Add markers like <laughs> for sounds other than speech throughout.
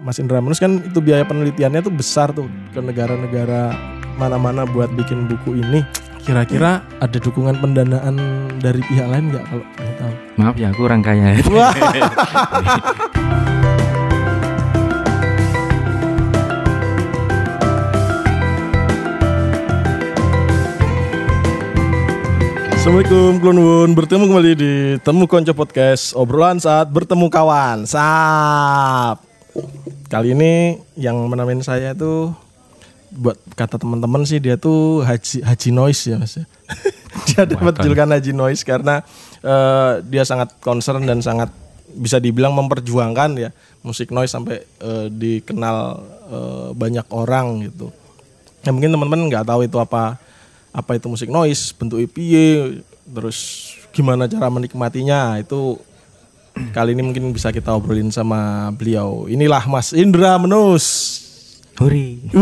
Mas Indra Manus kan itu biaya penelitiannya tuh besar tuh ke negara-negara mana-mana buat bikin buku ini. Kira-kira ada dukungan pendanaan dari pihak lain nggak kalau boleh tahu? Maaf ya aku orang kaya. <laughs> Assalamualaikum Klunwun Bertemu kembali di Temu Konco Podcast Obrolan saat bertemu kawan Sap Kali ini yang menemuin saya tuh Buat kata teman-teman sih dia tuh Haji, Haji Noise ya mas ya. <laughs> Dia dapat julukan Haji Noise karena eh, Dia sangat concern dan sangat bisa dibilang memperjuangkan ya musik noise sampai eh, dikenal eh, banyak orang gitu. Ya mungkin teman-teman nggak tahu itu apa apa itu musik noise, bentuk EPY, terus gimana cara menikmatinya itu kali ini mungkin bisa kita obrolin sama beliau. Inilah Mas Indra Menus. Huri. <laughs>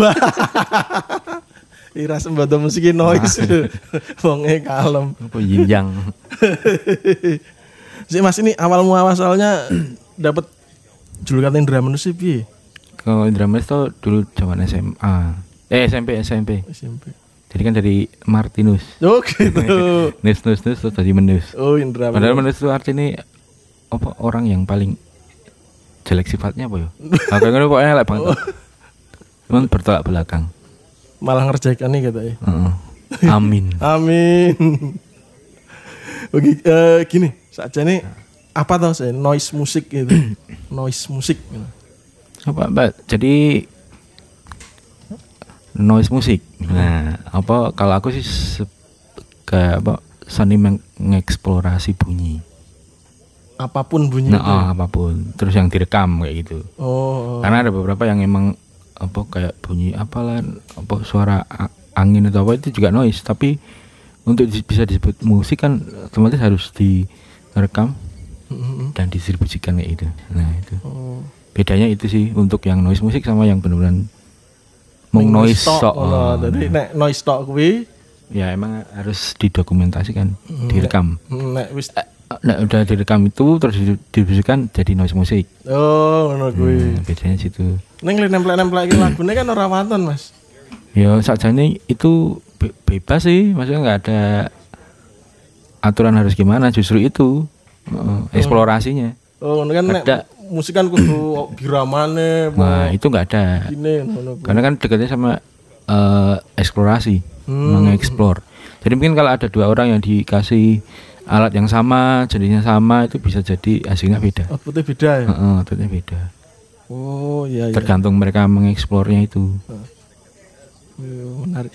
Ira sembodo musik noise. <laughs> Wonge kalem. Apa yinjang? <laughs> Si Mas ini awal muasalnya <clears throat> dapat julukan Indra Menus sih piye? Kalau drama itu dulu zaman SMA. Eh SMP SMP. SMP. Jadi kan dari Martinus. Oh gitu. Nus nus nus terus tadi menus. Oh Indra Padahal Menus. menus itu artinya apa orang yang paling jelek sifatnya apa ya? <laughs> Aku kan pokoknya elek banget. Cuman bertolak belakang. Malah ngerjakan nih katanya. Heeh. Amin. <laughs> Amin. Oke, eh, gini, saja nih apa tau saya noise musik gitu, <clears throat> noise musik. gitu. apa mbak jadi noise musik nah apa kalau aku sih kayak apa seni mengeksplorasi bunyi Apa pun bunyi nah ah, apa pun. Terus yang direkam kayak gitu. Oh, karena ada beberapa yang emang apa kayak bunyi apalah apa suara angin atau apa itu juga noise. Tapi untuk bisa disebut musik kan otomatis harus direkam Mm-mm. dan didistribusikan kayak gitu. Nah itu. Oh. bedanya itu sih untuk yang noise musik sama yang benar-benar mau noise tok, oh, Jadi nah. nek noise tok kuwi, ya emang harus didokumentasikan direkam. Nek wis nah udah direkam itu terus didistribusikan jadi noise musik oh ngono kuwi. nah, bedanya situ Ning nempel-nempel iki lagune kan ora wonten, Mas. ya sakjane itu be- bebas sih maksudnya nggak ada aturan harus gimana justru itu uh, eksplorasinya Oh, ngono kan Ada. musik kan kudu <clears throat> biramane, nah itu nggak ada gini karena kan dekatnya sama eh, eksplorasi Hmm. mengeksplor jadi mungkin kalau ada dua orang yang dikasih alat yang sama jenisnya sama itu bisa jadi hasilnya beda Outputnya beda ya. Heeh, outputnya beda Oh, iya iya. tergantung mereka mengeksplornya itu Iya, menarik.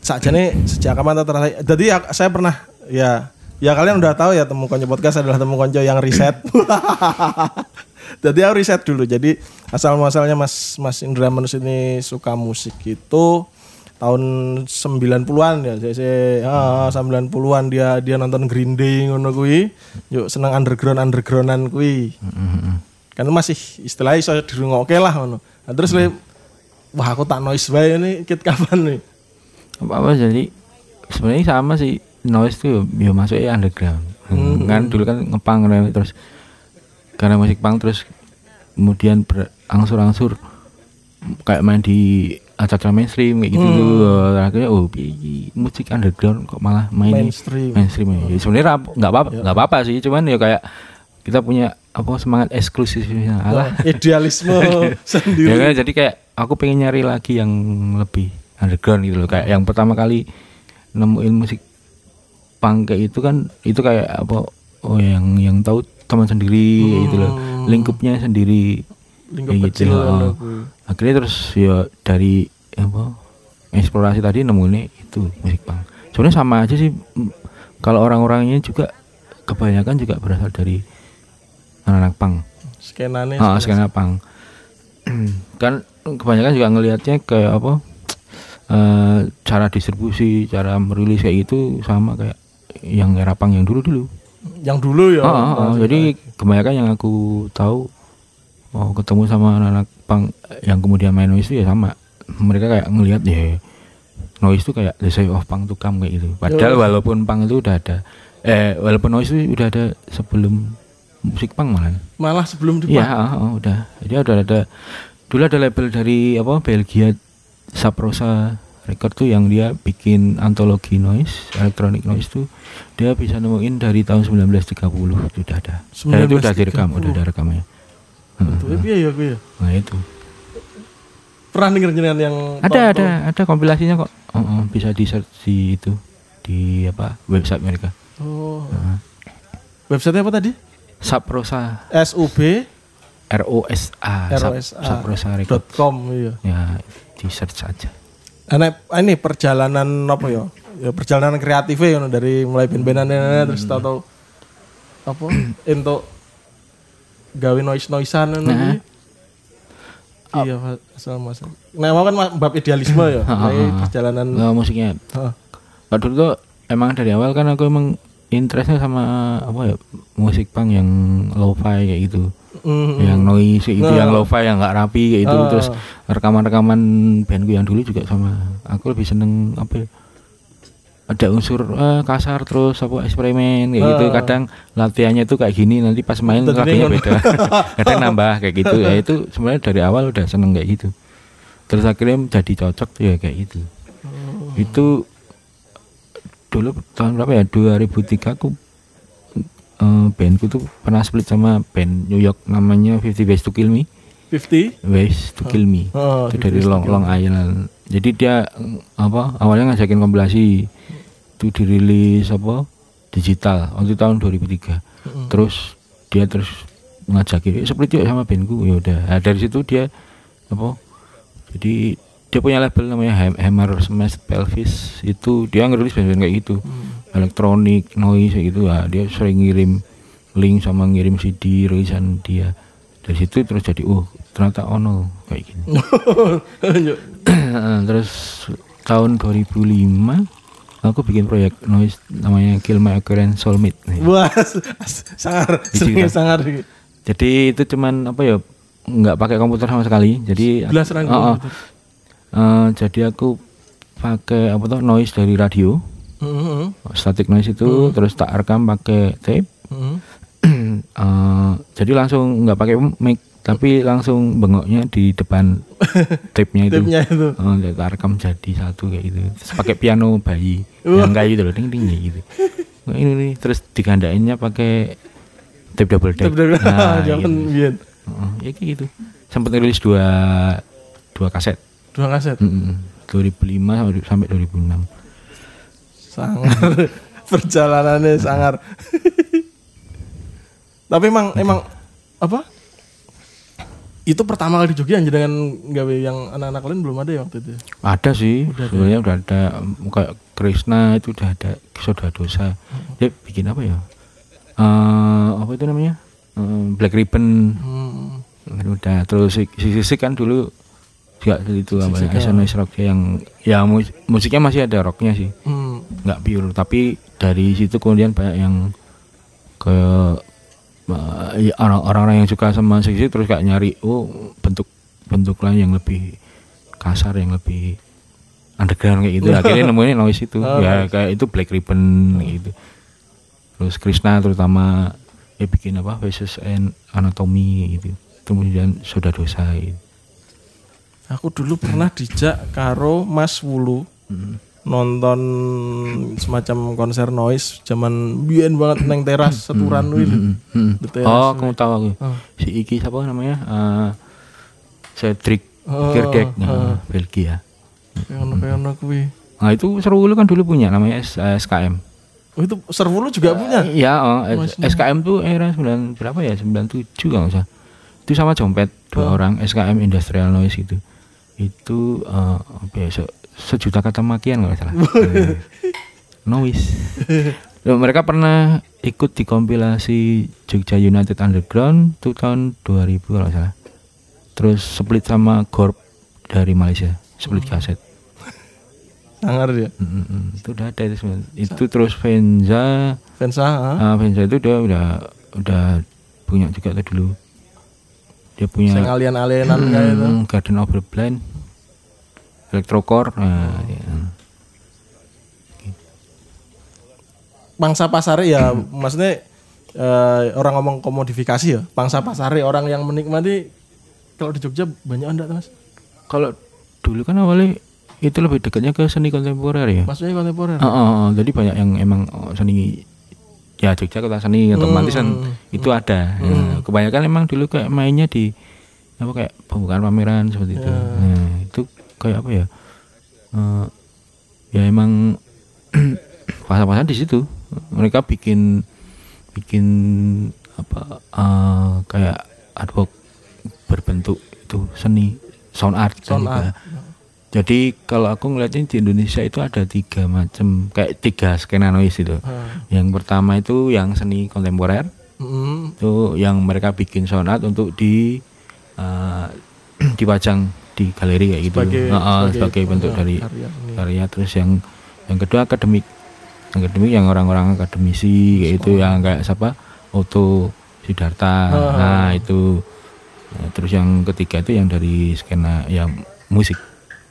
Sakjane sejak kapan terakhir? Jadi ya, saya pernah ya ya kalian udah tahu ya temu konco podcast adalah temu konco yang riset. <laughs> Jadi aku riset dulu. Jadi asal muasalnya Mas Mas Indra Manus ini suka musik itu tahun 90-an ya. Saya, saya ah, 90-an dia dia nonton Green Day ngono kuwi. Yuk seneng underground undergroundan kuwi. Heeh. Kan masih istilahnya saya dirungokke lah ngono. Nah, terus le, wah aku tak noise bae ini kit kapan nih? apa apa jadi sebenarnya sama sih noise tuh ya masuknya underground Hmm. kan dulu kan ngepang kan, terus karena musik pang terus kemudian berangsur-angsur kayak main di acara mainstream kayak gitu Hmm. tuh akhirnya oh piye iki, musik underground kok malah main Mainstream. mainstream ya. Sebenarnya rap- nggak apa nggak apa-apa sih cuman ya kayak kita punya apa semangat eksklusifnya. Alah. Idealisme <laughs> ya sendiri. kan jadi kayak aku pengen nyari lagi yang lebih underground gitu loh. Kayak yang pertama kali nemuin musik punk kayak itu kan itu kayak apa oh yang yang tahu teman sendiri kayak gitu loh. Lingkupnya sendiri Lingkup kayak kecil gitu, oh. Akhirnya terus ya dari apa eksplorasi tadi nemuin itu musik punk sebenarnya sama aja sih kalau orang-orangnya juga kebanyakan juga berasal dari anak-anak punk Skenane Ah, skena pang. <clears throat> kan kebanyakan juga ngelihatnya kayak apa? <tsk> eh, cara distribusi, cara merilis kayak gitu sama kayak yang era pang yang dulu-dulu. yang dulu ya. Ah, ah, ah. jadi kebanyakan yang aku tahu oh ketemu sama anak-anak pang yang kemudian main noise itu ya sama. Mereka kayak ngelihat ya noise itu kayak the of pang to come kayak gitu. Padahal walaupun pang itu udah ada eh walaupun noise itu udah ada sebelum musik punk malah. Malah sebelum di Iya, oh, oh, udah. Jadi udah ada dulu ada label dari apa Belgia Saprosa Record tuh yang dia bikin antologi noise, electronic noise tuh dia bisa nemuin dari tahun 1930 itu udah ada. Dan itu udah direkam, udah ada rekamnya. Itu piye ya gue ya. Nah itu. Pernah denger jenengan yang Ada tahun- ada ada kompilasinya kok. Oh, oh, bisa di search di itu di apa website mereka. Oh. Heeh. Website apa tadi? Saprosa SUB R O S A Sap- ROSA. Saprosa Record. .com iya. Ya, di search saja. Ana ini perjalanan apa ya? Ya perjalanan kreatifnya ya dari mulai terus Hmm. tahu-tahu apa <clears throat> untuk gawe noise-noisean ngono Nah. Iya, asal mas. Nah, mau kan bab idealisme ya. Nah, perjalanan Nah, musiknya Heeh. Dulu tuh emang dari awal kan aku emang interestnya sama apa ya musik punk yang lo-fi kayak gitu, Mm, yang noise kayak gitu, Nah. yang lo-fi yang nggak rapi kayak gitu. Ah. Terus rekaman-rekaman bandku yang dulu juga sama. Aku lebih seneng apa ya? Ada unsur eh, kasar terus apa eksperimen kayak gitu. Ah. Kadang latihannya tuh kayak gini, nanti pas main latihannya beda. <laughs> Kadang nambah kayak gitu. Ya itu sebenarnya dari awal udah seneng kayak gitu. Terus akhirnya jadi cocok ya kayak gitu. Oh. Itu dulu tahun berapa ya 2003 aku eh, bandku tuh pernah split sama band New York namanya 50 Ways to Kill Me 50 Ways to Kill Me Oh, itu 50 dari Long, Long Island jadi dia apa awalnya ngajakin kompilasi itu dirilis apa? Digital waktu tahun 2003 terus dia terus ngajakin "Eh, split yuk sama bandku. Ya udah. Nah, dari situ dia apa? Jadi dia punya label namanya Ham- Hammer Smash Pelvis. Itu dia ngerilis band-band kayak gitu. Elektronik noise kayak gitu. Ya dia sering ngirim link sama ngirim CD rilisan dia. Dari situ terus jadi oh ternyata ono kayak gini. <laughs> <clears throat> Terus tahun 2005 aku bikin proyek noise namanya Kill My Occurrence Soulmate Wah, sangar, Digital. sangar. jadi itu cuman apa ya nggak pakai komputer sama sekali jadi Belas Oh, oh. komputer. Eh, jadi aku pakai apa tuh noise dari radio Heeh. static noise itu terus tak rekam pakai tape Heeh. <clears throat> Eh, jadi langsung nggak pakai mic tapi langsung bengoknya di depan <laughs> tape-nya itu Tipnya itu. Oh, tak rekam jadi satu kayak gitu terus pakai piano bayi yang kayak gitu loh ding ding gitu Nah, ini nih terus digandainnya pakai tape double Tep dulu. Nah, <laughs> Jangan gitu. Heeh, ya kayak gitu sempat rilis dua dua kaset Dua kaset. Mm-mm. 2005 sampai- sampai 2006 Sangar. <laughs> Perjalanannya sangar. Tapi emang emang apa? Itu pertama kali di Jogja yang dengan gawe yang anak-anak lain belum ada ya waktu itu. ada sih sebenarnya udah ada kayak Krishna itu udah ada Soda Dosa. Dia bikin apa ya? Eh apa itu namanya? Eh, Black Ribbon. Hmm. kan udah terus si si kan dulu juga itu apa Sisik, ya. Rock yang ya mus- musiknya masih ada rocknya sih. Hmm. nggak pure tapi dari situ kemudian banyak yang ke ya, orang-orang yang suka sama sisi terus kayak nyari oh bentuk bentuk lain yang lebih kasar yang lebih underground kayak gitu. <laughs> Akhirnya nemuin noise itu. Oh, ya kayak itu Black Ribbon gitu. Terus Krishna terutama dia bikin apa Faces and Anatomy gitu. Kemudian Soda Dosa gitu. Aku dulu pernah dijak karo Mas Wulu nonton semacam konser noise zaman biyen banget neng teras seturan kuwi. lho. Hmm. Di teras Oh, kamu tahu aku. Oh. Si Iki siapa namanya? Eh Cedric Oh, Kirdek, oh. nah, Belgia. Kayak ono kuwi. Nah, itu seru lu kan dulu punya namanya S- eh, SKM. Oh, itu Serwulu juga punya. Iya, oh, SKM tuh era 9 berapa ya? 97 kalau nggak salah. Itu sama Jompet dua orang SKM Industrial Noise gitu. Itu eh, ya? se- sejuta kata makian kalau nggak salah. <laughs> Hmm. noise. Loh, mereka pernah ikut di kompilasi Jogja United Underground itu tahun 2000 kalau salah. Terus split sama Gorp dari Malaysia, split kaset. Sangar dia. Mm. Itu udah ada itu. Itu terus Venza Vensa, ah. Venza itu dia udah udah punya juga tuh dulu. Dia punya sing alien-alienan kayak itu. hmm, Garden of the Blind, Electrocore. Nah, ya. Bangsa pasar ya maksudnya eh, orang ngomong komodifikasi ya, pangsa pasare orang yang menikmati kalau di Jogja banyak enggak Mas? Kalau dulu kan awalnya itu lebih dekatnya ke seni kontemporer ya. Maksudnya kontemporer. Oh, oh, oh. jadi banyak yang emang oh, seni ya Jogja kota seni otomatis kan itu ada. Ya, kebanyakan emang dulu kayak mainnya di apa kayak pembukaan pameran seperti itu. Nah, itu kayak apa ya? Eh, ya emang <clears throat> pasar-pasar di situ. Mereka bikin bikin apa eh, kayak artwork berbentuk itu seni sound art kan Sound juga. art. Jadi kalau aku ngeliatin di Indonesia itu ada tiga macam kayak tiga skena noise itu. Ah. Yang pertama itu yang seni kontemporer, Mm. itu yang mereka bikin sound art untuk di eh, <clears throat> dipajang di galeri kayak gitu. Sebagai- Heeh, sebagai- sebagai bentuk dari karya karya. Terus yang yang kedua akademik, akademik yang orang-orang akademisi kayak itu yang kayak siapa Otto Siddhartha. Ah. Nah itu. Nah, terus yang ketiga itu yang dari skena yang musik.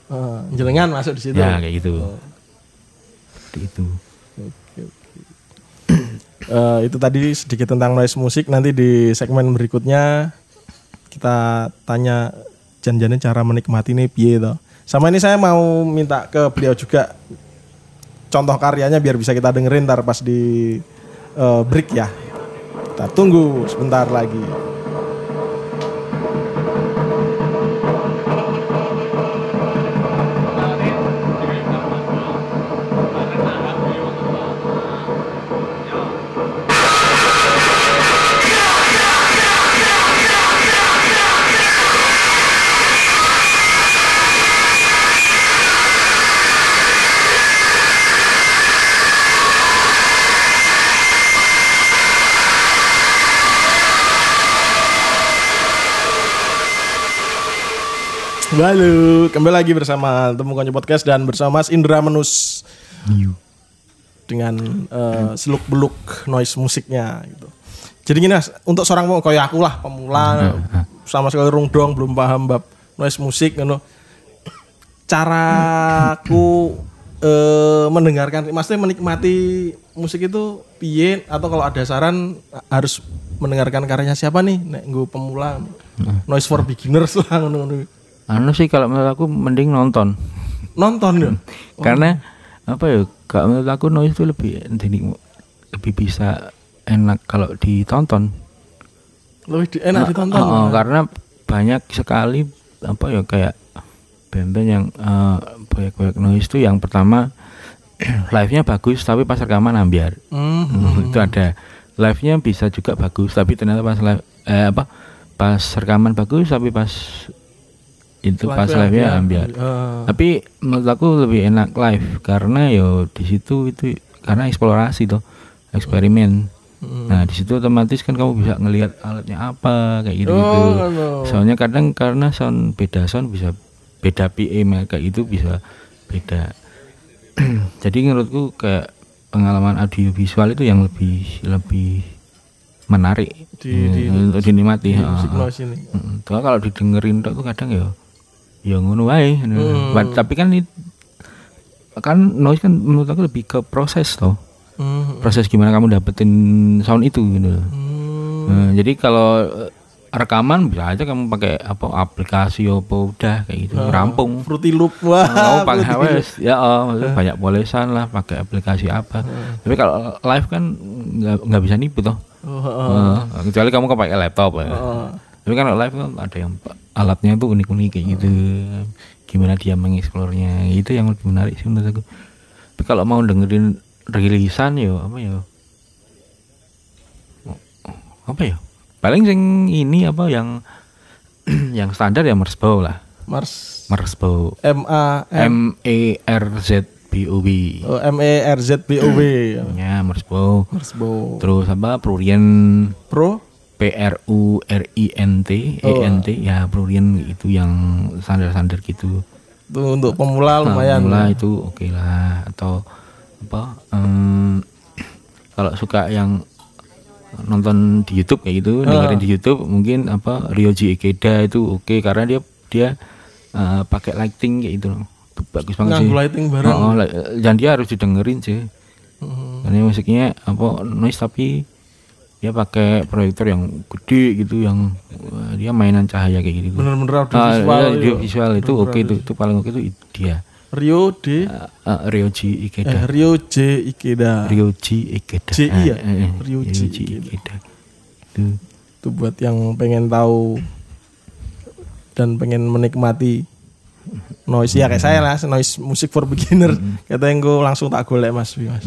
Ah, jenengan masuk di situ. Ya kayak gitu. Oh. Seperti itu. Eh, itu tadi sedikit tentang noise musik. Nanti di segmen berikutnya kita tanya janjiannya cara menikmati ini piye toh. Sama ini saya mau minta ke beliau juga contoh karyanya biar bisa kita dengerin ntar pas di eh, break ya. Kita tunggu sebentar lagi. Halo, kembali lagi bersama Temu Konco Podcast dan bersama Mas Indra Menus dengan eh, seluk beluk noise musiknya gitu. Jadi gini Mas, untuk seorang kayak aku lah pemula sama sekali rung dong belum paham bab noise musik gitu. Caraku eh, mendengarkan maksudnya menikmati musik itu piye atau kalau ada saran harus mendengarkan karyanya siapa nih nek nggo pemula noise for beginners lah. Anu sih kalau menurut aku mending nonton. Nonton ya. <laughs> Karena apa ya? Kalau menurut aku noise itu lebih lebih, lebih bisa enak kalau ditonton. Lebih di- enak ditonton. Oh, oh, karena banyak sekali apa ya kayak band-band yang eh, proyek-proyek noise itu yang pertama <clears throat> live-nya bagus tapi pas rekaman ambiar. Hmm. <laughs> itu ada live-nya bisa juga bagus tapi ternyata pas live eh, apa pas rekaman bagus tapi pas itu pas live-nya ambiar. Eh, Tapi menurut aku lebih enak live karena yo di situ itu karena eksplorasi toh, eksperimen. Hmm. Nah di situ otomatis kan kamu bisa ngelihat alatnya apa kayak gitu gitu. Oh. Soalnya kadang karena sound beda sound bisa beda PA kayak itu bisa beda. <clears throat> Jadi menurutku kayak pengalaman audio visual itu yang lebih lebih menarik Di- di- untuk dinikmati. di Cuma kalau didengerin tuh kadang ya ya ngono wae. Hmm. Tapi kan it- kan noise kan menurut aku lebih ke proses toh. Hmm. Proses gimana kamu dapetin sound itu gitu. loh. Hmm. Nah, jadi kalau eh, rekaman bisa aja kamu pakai apa aplikasi apa udah kayak gitu rampung. Fruity Loop wah. Kamu <laughs> pakai Fruity Loop. wes, ya oh, maksudnya banyak polesan lah pakai aplikasi apa. Tapi kalau live kan nggak nggak bisa nipu toh. Oh, heeh. Eh, kecuali kamu pakai laptop ya. Heeh. Tapi kan live kan ada yang alatnya tuh unik-unik kayak gitu. Gimana dia mengeksplornya itu yang lebih menarik sih menurut aku. Tapi kalau mau dengerin rilisan ya apa ya? Apa ya? Paling sing ini apa yang <clears throat> yang standar ya Mersbow lah. Mars Mersbow. M A M E R Z B O B. oh, M E R Z B O W. Ya Mersbow. Mars Bow. Terus apa Prurien Pro. P R U R I N T E N T ya Prurien itu yang standar-standar gitu. Itu untuk pemula lumayan. lah itu oke lah atau apa em, <clears throat> kalau suka yang nonton di YouTube kayak gitu dengerin di YouTube mungkin apa Ryoji Ikeda itu oke karena dia dia eh, pakai lighting kayak gitu loh Itu bagus banget sih Nganggo lighting bareng. Oh, oh, dan dia harus didengerin sih Hmm. karena musiknya apa noise tapi dia pakai proyektor yang gede gitu yang wah, dia mainan cahaya kayak gitu. Bener-bener Ah, audiovisual. iya, audiovisual itu oke itu itu paling oke itu dia Rio D? Ah, ah, Ryoji eh, Ikeda. Rio J Ikeda. Ryoji Ikeda. JI ya? Ah, eh, eh, Ryoji Ryoji Ikeda. Ikeda. Itu. Itu buat yang pengen tahu dan pengen menikmati noise. Ya kayak saya lah noise musik for beginner. Kata yang gue langsung tak golek mas. Mas.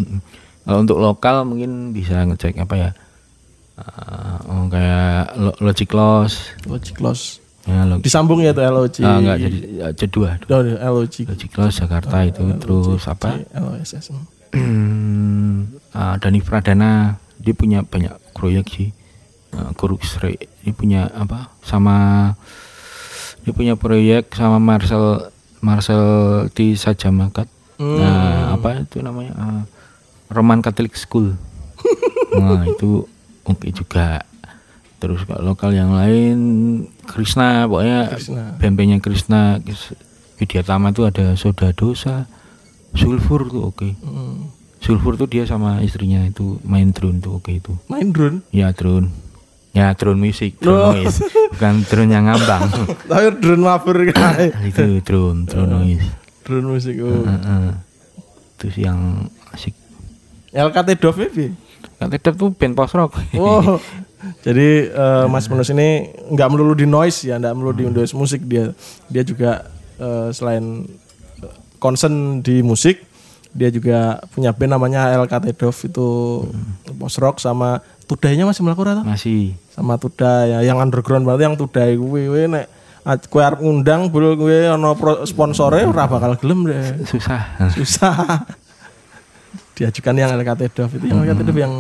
Kalau untuk lokal mungkin bisa ngecek apa ya Ah, oh, kayak Lo- Logic Loss. Logic Loss. Ya Logic. Disambung ya tuh LOG ah, enggak jadi ah, C2 Oh, LOG Logic Loss Jakarta itu terus apa? LOSS Ah, Dani Pradana dia punya banyak proyek sih. Uh, dia punya apa? Sama dia punya proyek sama Marcel Marcel di Sajamakat nah apa itu namanya? Ah, Roman Catholic School. <laughs> Nah itu oke juga terus kalau lokal yang lain Krishna pokoknya Krishna. bempenya Krishna Widyatama itu ada Soda Dosa Sulfur tuh oke Hmm. Sulfur tuh dia sama istrinya itu main drone tuh oke itu. main drone Ya drone. Ya drone musik, drone Oh. noise. Bukan drone yang ngambang. <laughs> tapi drone mabur kan <laughs> itu drone, drone noise. drone musik oh. Heeh. Terus yang asik. LKT Dove ya Kata Dep tuh band post rock. Oh, jadi eh, Mas Menus ini nggak melulu di noise ya, nggak melulu di noise musik dia. Dia juga eh, selain eh, concern di musik, dia juga punya band namanya LKT Dove itu post rock sama tudainya masih melakukan atau? Masih. Sama tudai ya, yang underground banget yang tudai gue, gue nek kue arep ngundang bul gue ono pro- sponsore ora bakal gelem deh. <laughs> Susah. Susah. Diajukan yang LKT Dove itu. Yang LKT Dove yang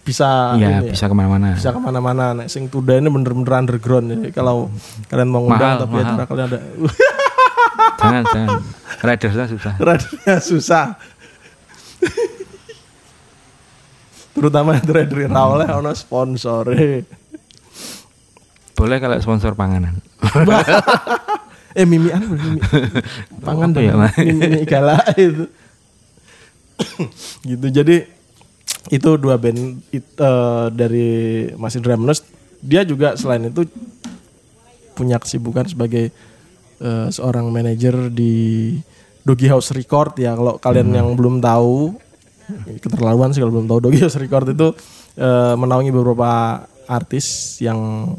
bisa Iya, ini ya, bisa ke mana-mana. bisa ke mana-mana. Nek sing tuda ini bener-bener underground jadi kalau kalian mau ngundang Mahal, tapi mahal. acara kalian ada. Jangan, jangan. Ridersnya susah. radernya susah. Terutama yang trader oleh ono sponsor Boleh kalau sponsor panganan. eh mimian boleh <laughs> mimi pangan dan ya, mimi, mimi galak itu <coughs> gitu. Jadi itu dua band it- eh, dari Mas Indra Menus dia juga selain itu punya kesibukan sebagai eh, seorang manajer di Doggy House Record ya. Kalau kalian yang belum tahu keterlaluan sih kalau belum tahu Doggy House Record itu eh, menaungi beberapa artis yang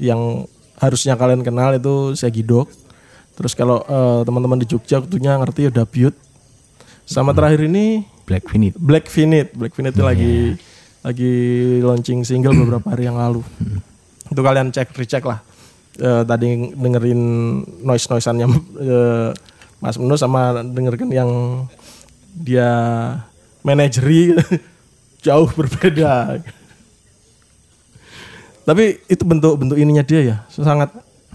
yang harusnya kalian kenal itu Segidok terus kalau eh, teman-teman di Jogja tentunya ngerti ya Dabyut sama terakhir ini Black Vinit. Black Finite, Black Finite itu lagi lagi launching single beberapa hari yang lalu. itu kalian cek recheck lah. Eh, tadi dengerin noise noisannya eh, Mas Menu sama dengerin yang dia manajeri <laughs> jauh berbeda. Tapi itu bentuk bentuk ininya dia ya, sangat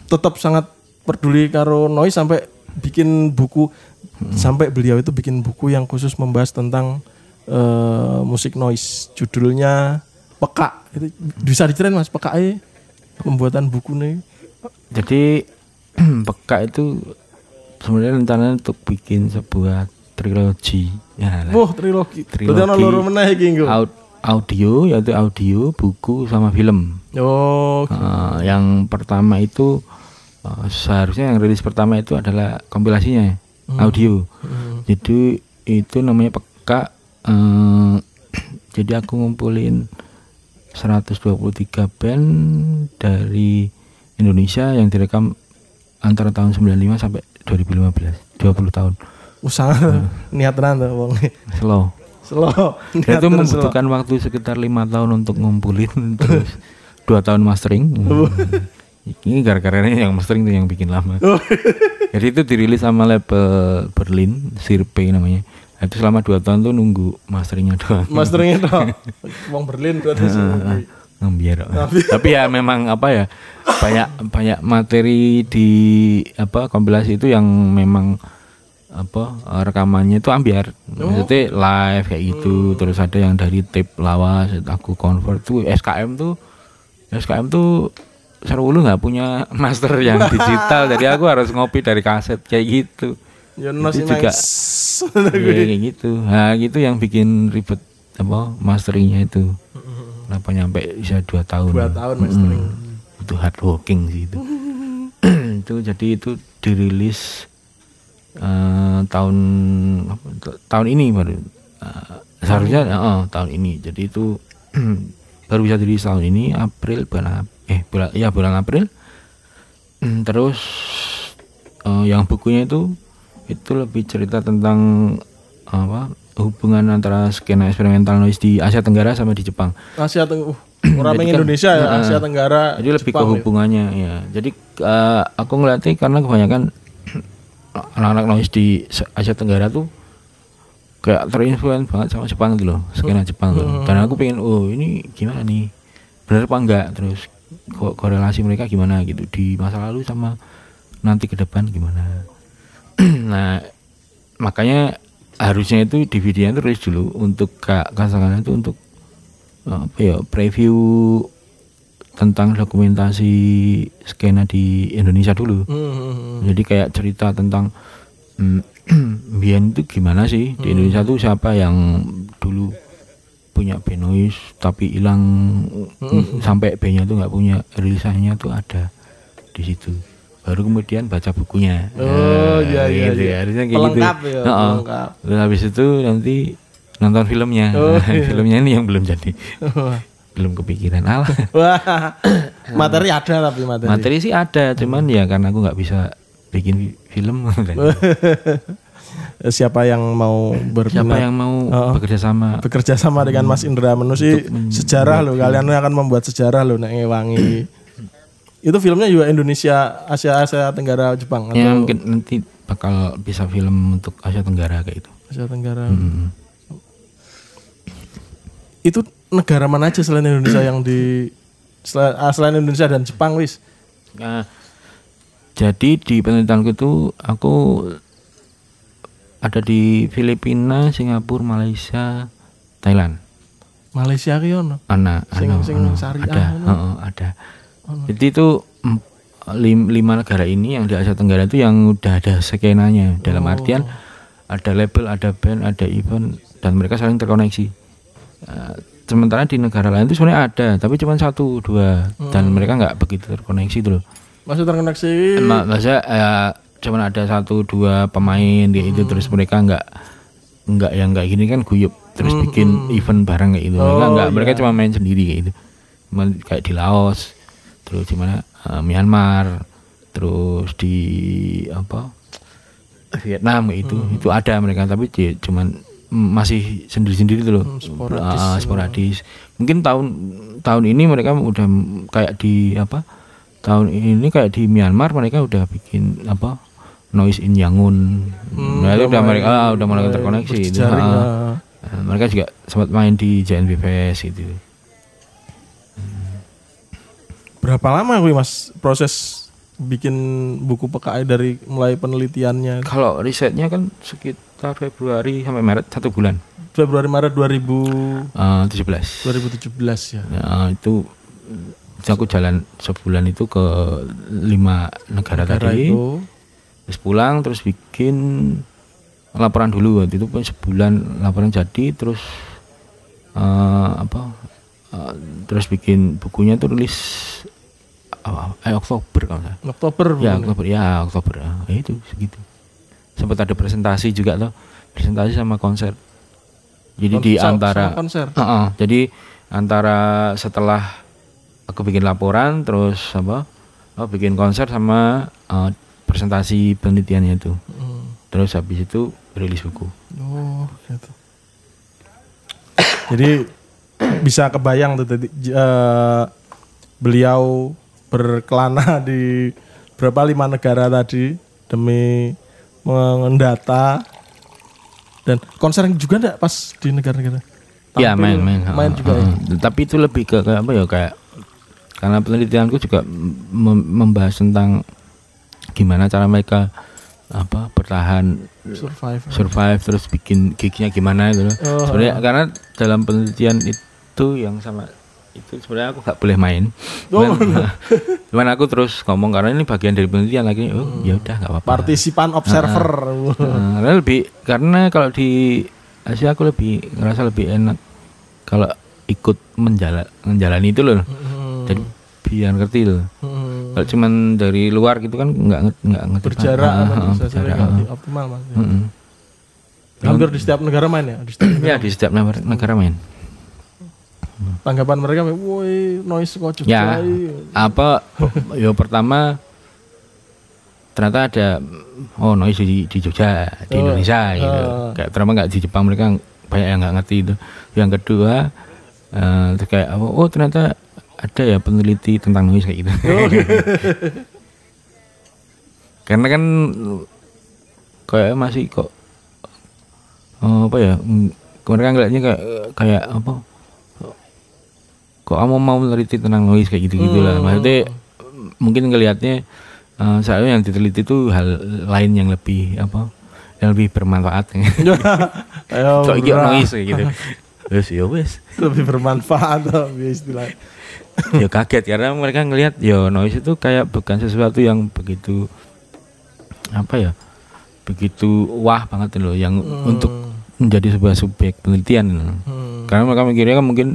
tetap sangat peduli karo noise sampai bikin buku sampai beliau itu bikin buku yang khusus membahas tentang eh, musik noise. Judulnya Peka. Itu bisa diceritain Mas Peka e pembuatan buku nih. Jadi <clears throat> peka itu sebenarnya rencananya untuk bikin sebuah trilogi. Ya. Wah, trilogi. Trilogi. Berarti ono loro meneh iki engko. Aud- audio yaitu audio, buku sama film. Oh, Eh, yang pertama itu eh, seharusnya yang rilis pertama itu adalah kompilasinya audio. Jadi itu namanya peka. eh, <clears throat> jadi aku ngumpulin 123 band dari Indonesia yang direkam antara tahun 95 sampai 2015, 20 tahun. usaha niat tenan tuh wong. Slow. Slow. Niat itu membutuhkan waktu sekitar lima tahun untuk ngumpulin <laughs> terus dua tahun mastering. Ini gara-gara ini yang mastering tuh yang bikin lama. slow. <laughs> Jadi itu dirilis sama label Berlin, Sirpe namanya. Nah, itu selama dua tahun tuh nunggu masteringnya doang. Masteringnya <laughs> tuh. Wong Berlin berarti sih. Ngambiar. Tapi ya memang apa ya banyak banyak materi di apa kompilasi itu yang memang apa rekamannya itu ambiar maksudnya live kayak gitu terus ada yang dari tape lawas aku convert tuh SKM tuh SKM tuh seru lu nggak punya master yang digital. Jadi aku <laughs> harus ngopi dari kaset kayak gitu. Ya no Itu juga. Iya kayak gitu. Nah gitu yang bikin ribet apa masteringnya itu. Kenapa nyampe bisa dua tahun? Dua tahun mastering. Mm, itu hard working sih itu. <laughs> Itu jadi itu dirilis eh, tahun tahun ini baru. Eh, seharusnya eh, tahun ini. Jadi itu <clears throat> baru bisa dirilis tahun ini April bulan eh bulan ya bulan April Hmm, terus eh, yang bukunya itu itu lebih cerita tentang apa hubungan antara skena eksperimental noise di Asia Tenggara sama di Jepang Asia Tenggara. <clears throat> orang Jadi yang kan- Indonesia ya, Asia Tenggara. jadi lebih ke Jepang ya. hubungannya ya jadi eh, aku ngeliatnya karena kebanyakan <clears throat> anak-anak noise di Asia Tenggara tuh kayak terinfluence banget sama Jepang gitu loh skena Jepang tuh. dan aku pengen oh ini gimana nih? Bener apa enggak? Terus ko- korelasi mereka gimana gitu? Di masa lalu sama nanti ke depan gimana? <clears throat> Nah makanya harusnya itu DVD-nya tulis dulu untuk kak kasangan itu untuk eh, apa ya preview tentang dokumentasi skena di Indonesia dulu. Hmm, hmm, hmm. jadi kayak cerita tentang mm, <clears throat> Bian itu gimana sih? Di Indonesia tuh siapa yang dulu punya benois tapi hilang mm, <laughs> sampai B-nya tuh nggak punya rilisannya tuh ada di situ. Baru kemudian baca bukunya. Oh, Nah, iya, iya, gitu iya. ya. harusnya kayak Pelengkap gitu ya, pelengkap. Terus habis itu nanti nonton filmnya. Oh, <laughs> iya. filmnya ini yang belum jadi. Belum kepikiran. Alah. <laughs> Wah, materi ada tapi materi. materi sih ada cuman ya karena aku nggak bisa bikin film <laughs> Siapa yang mau berminat siapa yang mau Oh. bekerja sama bekerja sama dengan Mas Indra Menu sih sejarah loh. Kalian akan membuat sejarah loh nek ngewangi. Itu filmnya juga Indonesia, Asia Asia Tenggara Jepang atau ya mungkin nanti bakal bisa film untuk Asia Tenggara kayak itu Asia Tenggara. Hmm. Itu negara mana aja selain Indonesia yang di selain, ah, selain Indonesia dan Jepang wis? Nah, jadi di penelitianku itu aku ada di Filipina, Singapura, Malaysia, Thailand. Malaysia ono. Ana, Sing- ana, sing ana. syariah ada, ono. heeh, ada. Jadi itu lim- lima negara ini yang di Asia Tenggara itu yang udah ada skenanya. Dalam Oh. artian ada label, ada band, ada event, dan mereka saling terkoneksi. Eh, sementara di negara lain itu sebenarnya ada, tapi cuma satu, dua, dan Hmm. mereka nggak begitu terkoneksi tuh loh. Masih terkoneksi. Ma- Maksudnya eh, cuman ada satu dua pemain kayak gitu terus mereka nggak nggak yang kayak gini kan guyup terus bikin event bareng kayak gitu. Mereka Oh, nggak mereka iya. cuma main sendiri kayak gitu. Cuman kayak di Laos terus di mana eh, Myanmar terus di apa Vietnam kayak itu itu ada mereka tapi dia cuman masih sendiri-sendiri tuh loh. Sporadis. Ah, sporadis. Mungkin tahun tahun ini mereka udah kayak di apa tahun ini kayak di Myanmar mereka udah bikin apa noise in Yangon Hmm, nah, itu udah mereka ah, udah mulai terkoneksi itu Ah. ah. Ah, mereka juga sempat main di JNB Fest gitu Berapa lama kuy Mas proses bikin buku PKI dari mulai penelitiannya kalau risetnya kan sekitar Februari sampai Maret satu bulan Februari Maret 2000 Ah, 17 2017 ya. Nah, itu aku jalan sebulan itu ke lima negara, Negara tadi. itu. Terus pulang terus bikin laporan dulu. Waktu itu pun sebulan laporan jadi terus eh, apa eh, terus bikin bukunya tuh rilis apa, eh, Oktober kalau salah. Oktober ya bukan? Oktober ya Oktober. Ya itu segitu. Sempat ada presentasi juga tuh. Presentasi sama konser. Jadi Kon- di antara konser. Heeh, jadi antara setelah aku bikin laporan terus apa aku bikin konser sama eh, presentasi penelitiannya itu Hmm. terus habis itu rilis buku Oh, gitu. Jadi bisa kebayang tuh tadi eh, beliau berkelana <laughs> di berapa lima negara tadi demi mengendata dan konser juga enggak pas di negara-negara? ya Tampil, main main main juga ya. heeh. tapi itu lebih ke kayak apa ya kayak karena penelitianku juga mem- membahas tentang gimana cara mereka apa bertahan Survive. survive terus bikin gignya gimana itu loh. Oh. sebenarnya karena dalam penelitian itu yang sama itu sebenarnya aku nggak boleh main Oh, cuman, <laughs> cuman aku terus ngomong karena ini bagian dari penelitian lagi oh ya udah nggak apa-apa Partisipan observer. Nah, karena lebih karena kalau di Asia aku lebih ngerasa lebih enak kalau ikut menjala, menjalani itu loh Hmm. Jadi biar ngerti loh Hmm. kalau cuman dari luar gitu kan nggak nggak ngerti berjarak Ah, ah, berjarak, ah. optimal mas ya. Mm-mm. hampir di setiap negara main ya di setiap ya di setiap negara, negara main tanggapan mereka woi noise kok ya iki." apa yo pertama ternyata ada oh noise di, di Jogja di Oh, Indonesia gitu ah. kayak terutama nggak di Jepang mereka banyak yang nggak ngerti itu yang kedua eh, terus kayak apa oh ternyata ada ya peneliti tentang noise kayak gitu. <laughs> Karena kan kayak masih kok eh, apa ya mm, mereka ngeliatnya kayak kayak apa kok kamu mau meneliti tentang noise kayak gitu gitulah Hmm. maksudnya mungkin ngelihatnya eh, saya yang diteliti itu hal lain yang lebih apa yang lebih bermanfaat. Ayo, bro. noise kayak gitu. Terus ya wes. Lebih bermanfaat <laughs> tuh istilah ya kaget karena mereka ngelihat ya noise itu kayak bukan sesuatu yang begitu apa ya begitu wah banget loh yang untuk menjadi sebuah subjek penelitian. Hmm. karena mereka mikirnya kan mungkin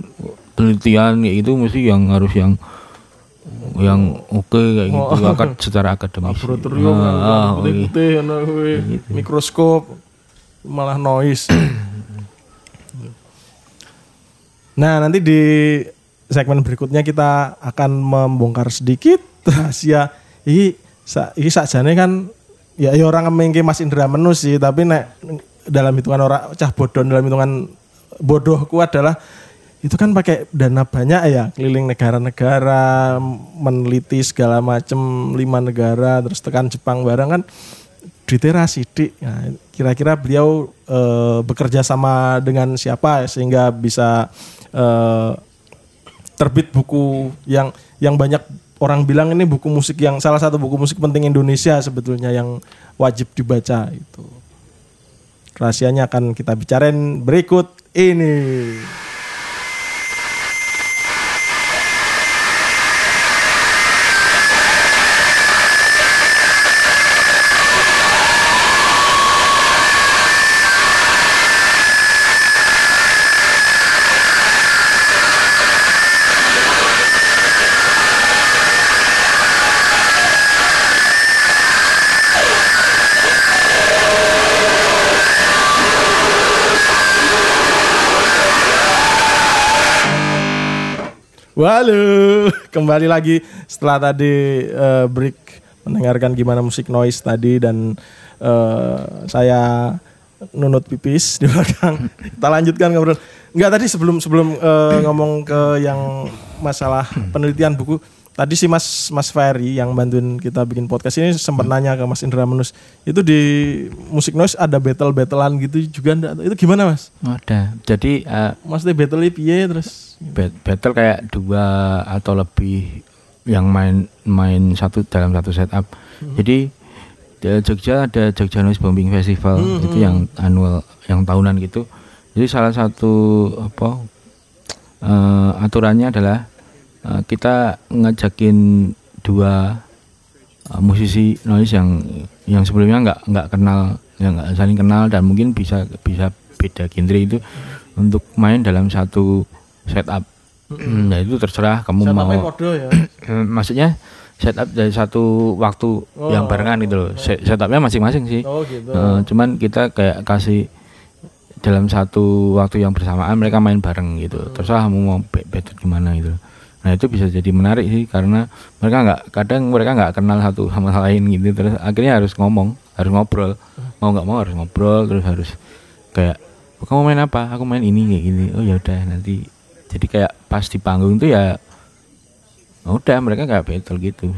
penelitian kayak itu mesti yang harus yang yang oke kayak gitu Oh. akad secara akademis laboratorium Ah, ah, putih-putih ono kuwi. gitu. mikroskop malah noise <coughs> nah nanti di segmen berikutnya kita akan membongkar sedikit <laughs> rahasia. Ini ini sakjane kan ya, ya orang mengke Mas Indra Menu sih tapi nek dalam hitungan orang cah bodoh dalam hitungan bodohku adalah itu kan pakai dana banyak ya keliling negara-negara meneliti segala macam lima negara terus tekan Jepang barang kan duitnya sidik. Nah, kira-kira beliau eh, bekerja sama dengan siapa sehingga bisa eh, terbit buku yang yang banyak orang bilang ini buku musik yang salah satu buku musik penting Indonesia sebetulnya yang wajib dibaca itu rahasianya akan kita bicarain berikut ini. Walu, <laughs> kembali lagi setelah tadi eh, break mendengarkan gimana musik noise tadi dan eh, saya nunut pipis di belakang. <laughs> Kita lanjutkan ngobrol. Enggak tadi sebelum sebelum eh, ngomong ke yang masalah penelitian buku. Tadi si Mas Mas Ferry yang bantuin kita bikin podcast ini sempat nanya ke Mas Indra Menus. Itu di musik noise ada battle-battlean gitu juga enggak? Itu gimana Mas? ada jadi eh, Maksudnya battle piye terus? bat- battle kayak dua atau lebih yang main main satu dalam satu setup jadi di Jogja ada Jogja Noise Bombing Festival itu yang annual yang tahunan gitu jadi salah satu apa eh, aturannya adalah eh, kita ngajakin dua eh, musisi noise yang yang sebelumnya nggak nggak kenal yang nggak saling kenal dan mungkin bisa bisa beda genre itu untuk main dalam satu setup. Nah itu terserah kamu Siapa mau ya? <clears throat> Maksudnya setup dari satu waktu yang barengan gitu loh. Set- setupnya masing-masing sih. Oh gitu. Eh, cuman kita kayak kasih dalam satu waktu yang bersamaan mereka main bareng gitu. Terserah kamu mau be- better gimana gitu nah itu bisa jadi menarik sih karena mereka nggak kadang mereka nggak kenal satu sama lain gitu terus akhirnya harus ngomong harus ngobrol. Mau nggak mau harus ngobrol terus harus kayak "Oh, kamu main apa? Aku main ini kayak gini. Oh ya udah nanti. Jadi kayak pas di panggung tuh ya udah mereka kayak battle gitu.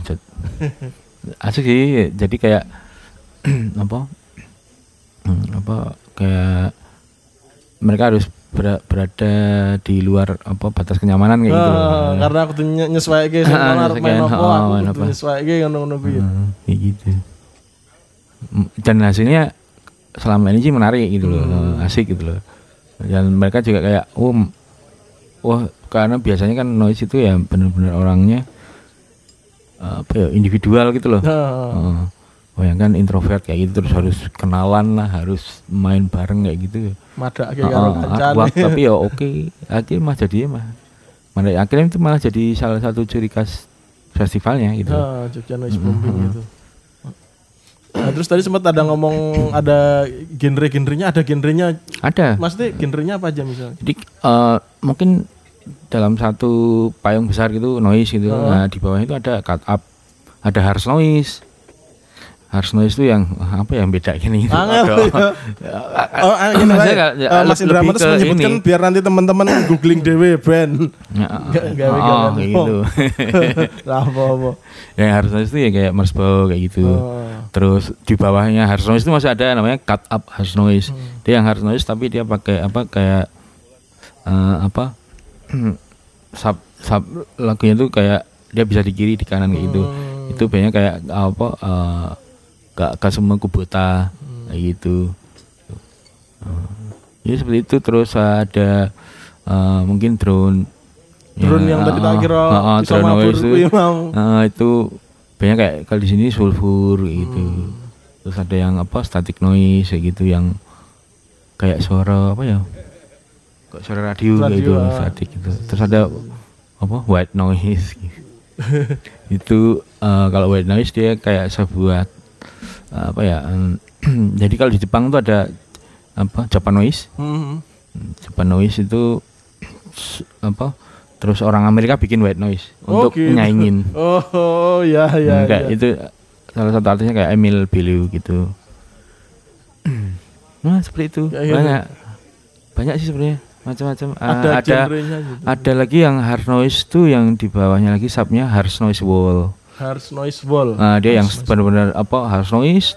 Asik sih. Jadi kayak <clears throat> apa apa kayak mereka harus ber- berada di luar apa batas kenyamanan kayak gitu loh. Ah, karena aku tuh nye- nyesuaiake sing <laughs> Ah, arep main nyesuaikan, apa oh, aku kudu apa. nyesuaiake ngono-ngono kuwi. Hmm, kayak gitu Mm, dan hasilnya selama ini sih menarik gitu loh Hmm. asik gitu loh dan mereka juga kayak oh m- wah karena biasanya kan noise itu ya benar-benar orangnya eh, apa ya individual gitu loh Nah, Heeh. Oh yang kan introvert kayak gitu terus harus kenalan lah harus main bareng kayak gitu Madak Ah, kayak kancan. wah, tapi ya oke akhirnya mah jadi mah mana akhirnya itu malah jadi salah satu ciri khas festivalnya gitu Ah, Jogja Noise Bombing gitu. Nah, terus tadi sempat ada ngomong ada genre-genrenya, ada genrenya. ada Maksudnya genrenya apa aja misalnya? jadi eh, mungkin dalam satu payung besar gitu noise gitu nah di bawah itu ada cut up ada harsh noise harsh noise itu yang apa yang beda gini gitu. Angel, <laughs> Ada- Oh, ah, gini Maksudnya wae. nggak- ya, Eh, Mas Indra ke menyebutkan ini. biar nanti teman-teman <coughs> googling dewe band. Ya, Nggak- nggak oh, kayak gitu <laughs> Lah apa-apa. yang harsh noise itu ya kayak mersbow kayak gitu Oh. terus di bawahnya harsh noise itu masih ada namanya cut up harsh noise Hmm. dia yang harsh noise tapi dia pakai apa kayak eh, apa <clears throat> sub sub lagunya itu kayak dia bisa di kiri di kanan kayak gitu Hmm. itu banyak kayak apa eh, gak gak semua kubota. Hmm. gitu. Ya seperti itu. Terus ada eh, mungkin drone. Drone yang tadi tak eh, kira eh, bisa drone mabur itu? eh, itu banyak kayak kalau di sini sulfur gitu. Hmm. terus ada yang apa static noise kayak gitu yang kayak suara apa ya? Kok suara radio, Radio, gitu ah. static gitu. Terus ada apa white noise. Gitu. <laughs> itu eh, kalau white noise dia kayak sebuah apa ya <clears throat> jadi kalau di Jepang tuh ada apa Japan noise Hmm. Japan noise itu <clears throat> apa terus orang Amerika bikin white noise Oh, untuk gitu. nyaingin <laughs> Oh, oh, ya ya. Hmm, kayak ya. itu salah satu artisnya kayak Emil Belieu gitu <clears throat> nah seperti itu Ya, iya, banyak banyak sih sebenarnya macam-macam Ah, Ada, ada genrenya gitu. ada lagi yang hard noise tuh yang di bawahnya lagi subnya harsh noise wall Harsh noise wall. nah dia yang benar-benar apa harsh noise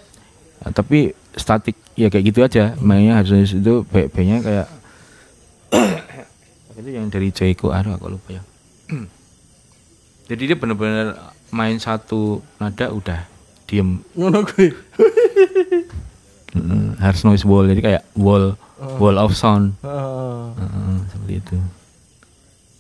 ah, tapi statik ya kayak gitu aja mainnya harsh noise itu B-nya kayak <coughs> itu yang dari Joyko aduh aku lupa ya <coughs> jadi dia benar-benar main satu nada udah diem Ngono kuwi. <laughs> Harsh noise wall jadi kayak wall wall of sound Heeh. Heeh, seperti itu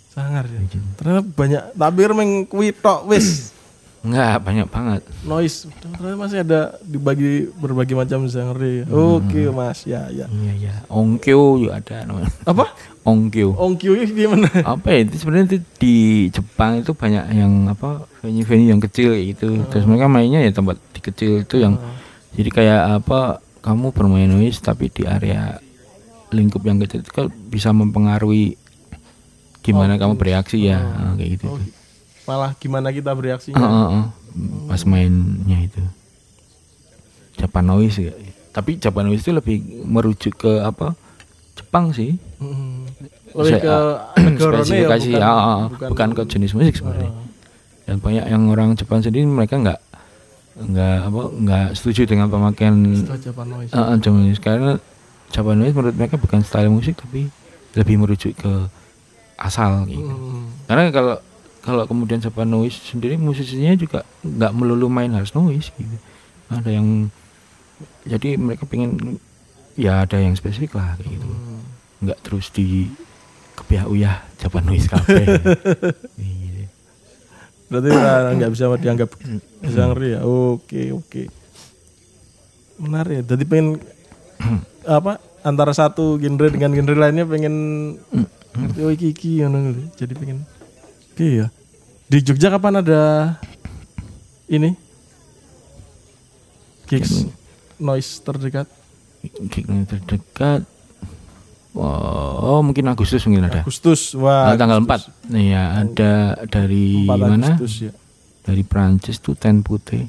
Sangar ya. Ternyata banyak tapi meng kuwi tok wis. Enggak banyak banget Noise. Ternyata masih ada dibagi berbagai macam genre. ya. Oke, Mas. Ya, ya. iya iya ongkyo juga ada namanya Apa? <laughs> ongkyo Ongkyo ini di mana? apa ya itu sebenarnya itu di Jepang itu banyak yang apa venue-venue yang kecil kayak gitu terus mereka mainnya ya tempat di kecil itu yang jadi kayak apa kamu bermain noise tapi di area lingkup yang kecil itu kan bisa mempengaruhi gimana kamu bereaksi ya Ah, kayak gitu Oh, malah gimana kita bereaksinya? Ah, ah, ah. pas mainnya itu Japan noise ya. tapi Japan noise itu lebih merujuk ke apa Jepang sih Hmm. Lebih Saya- ke <clears throat> negaranya ya, spesifikasi bukan, ah, ah, bukan, ke jenis musik sebenarnya dan banyak yang orang Jepang sendiri mereka nggak nggak apa nggak setuju dengan pemakaian Setelah Japan noise. uh, Japan noise karena Japan noise menurut mereka bukan style musik tapi lebih merujuk ke asal gitu. Hmm. karena kalau kalau kemudian Japan noise sendiri musisinya juga nggak melulu main harus noise gitu ada yang jadi mereka pengen ya ada yang spesifik lah kayak gitu Hmm. nggak terus di kepiah uyah Japan noise cafe gitu. Berarti nah, <coughs> nggak bisa dianggap genre ya. Oke, oke. Menarik ya. Jadi pengen <coughs> apa antara satu genre dengan genre lainnya pengen ngerti oh iki iki lho. Jadi pengen Oke ya. Di Jogja kapan ada ini? Gigs noise terdekat Gig yang terdekat oh mungkin Agustus mungkin ada Agustus. Ah, Wah, tanggal Agustus. 4 Iya ada dari 4 mana Agustus ya. dari Prancis tuh Ten Putih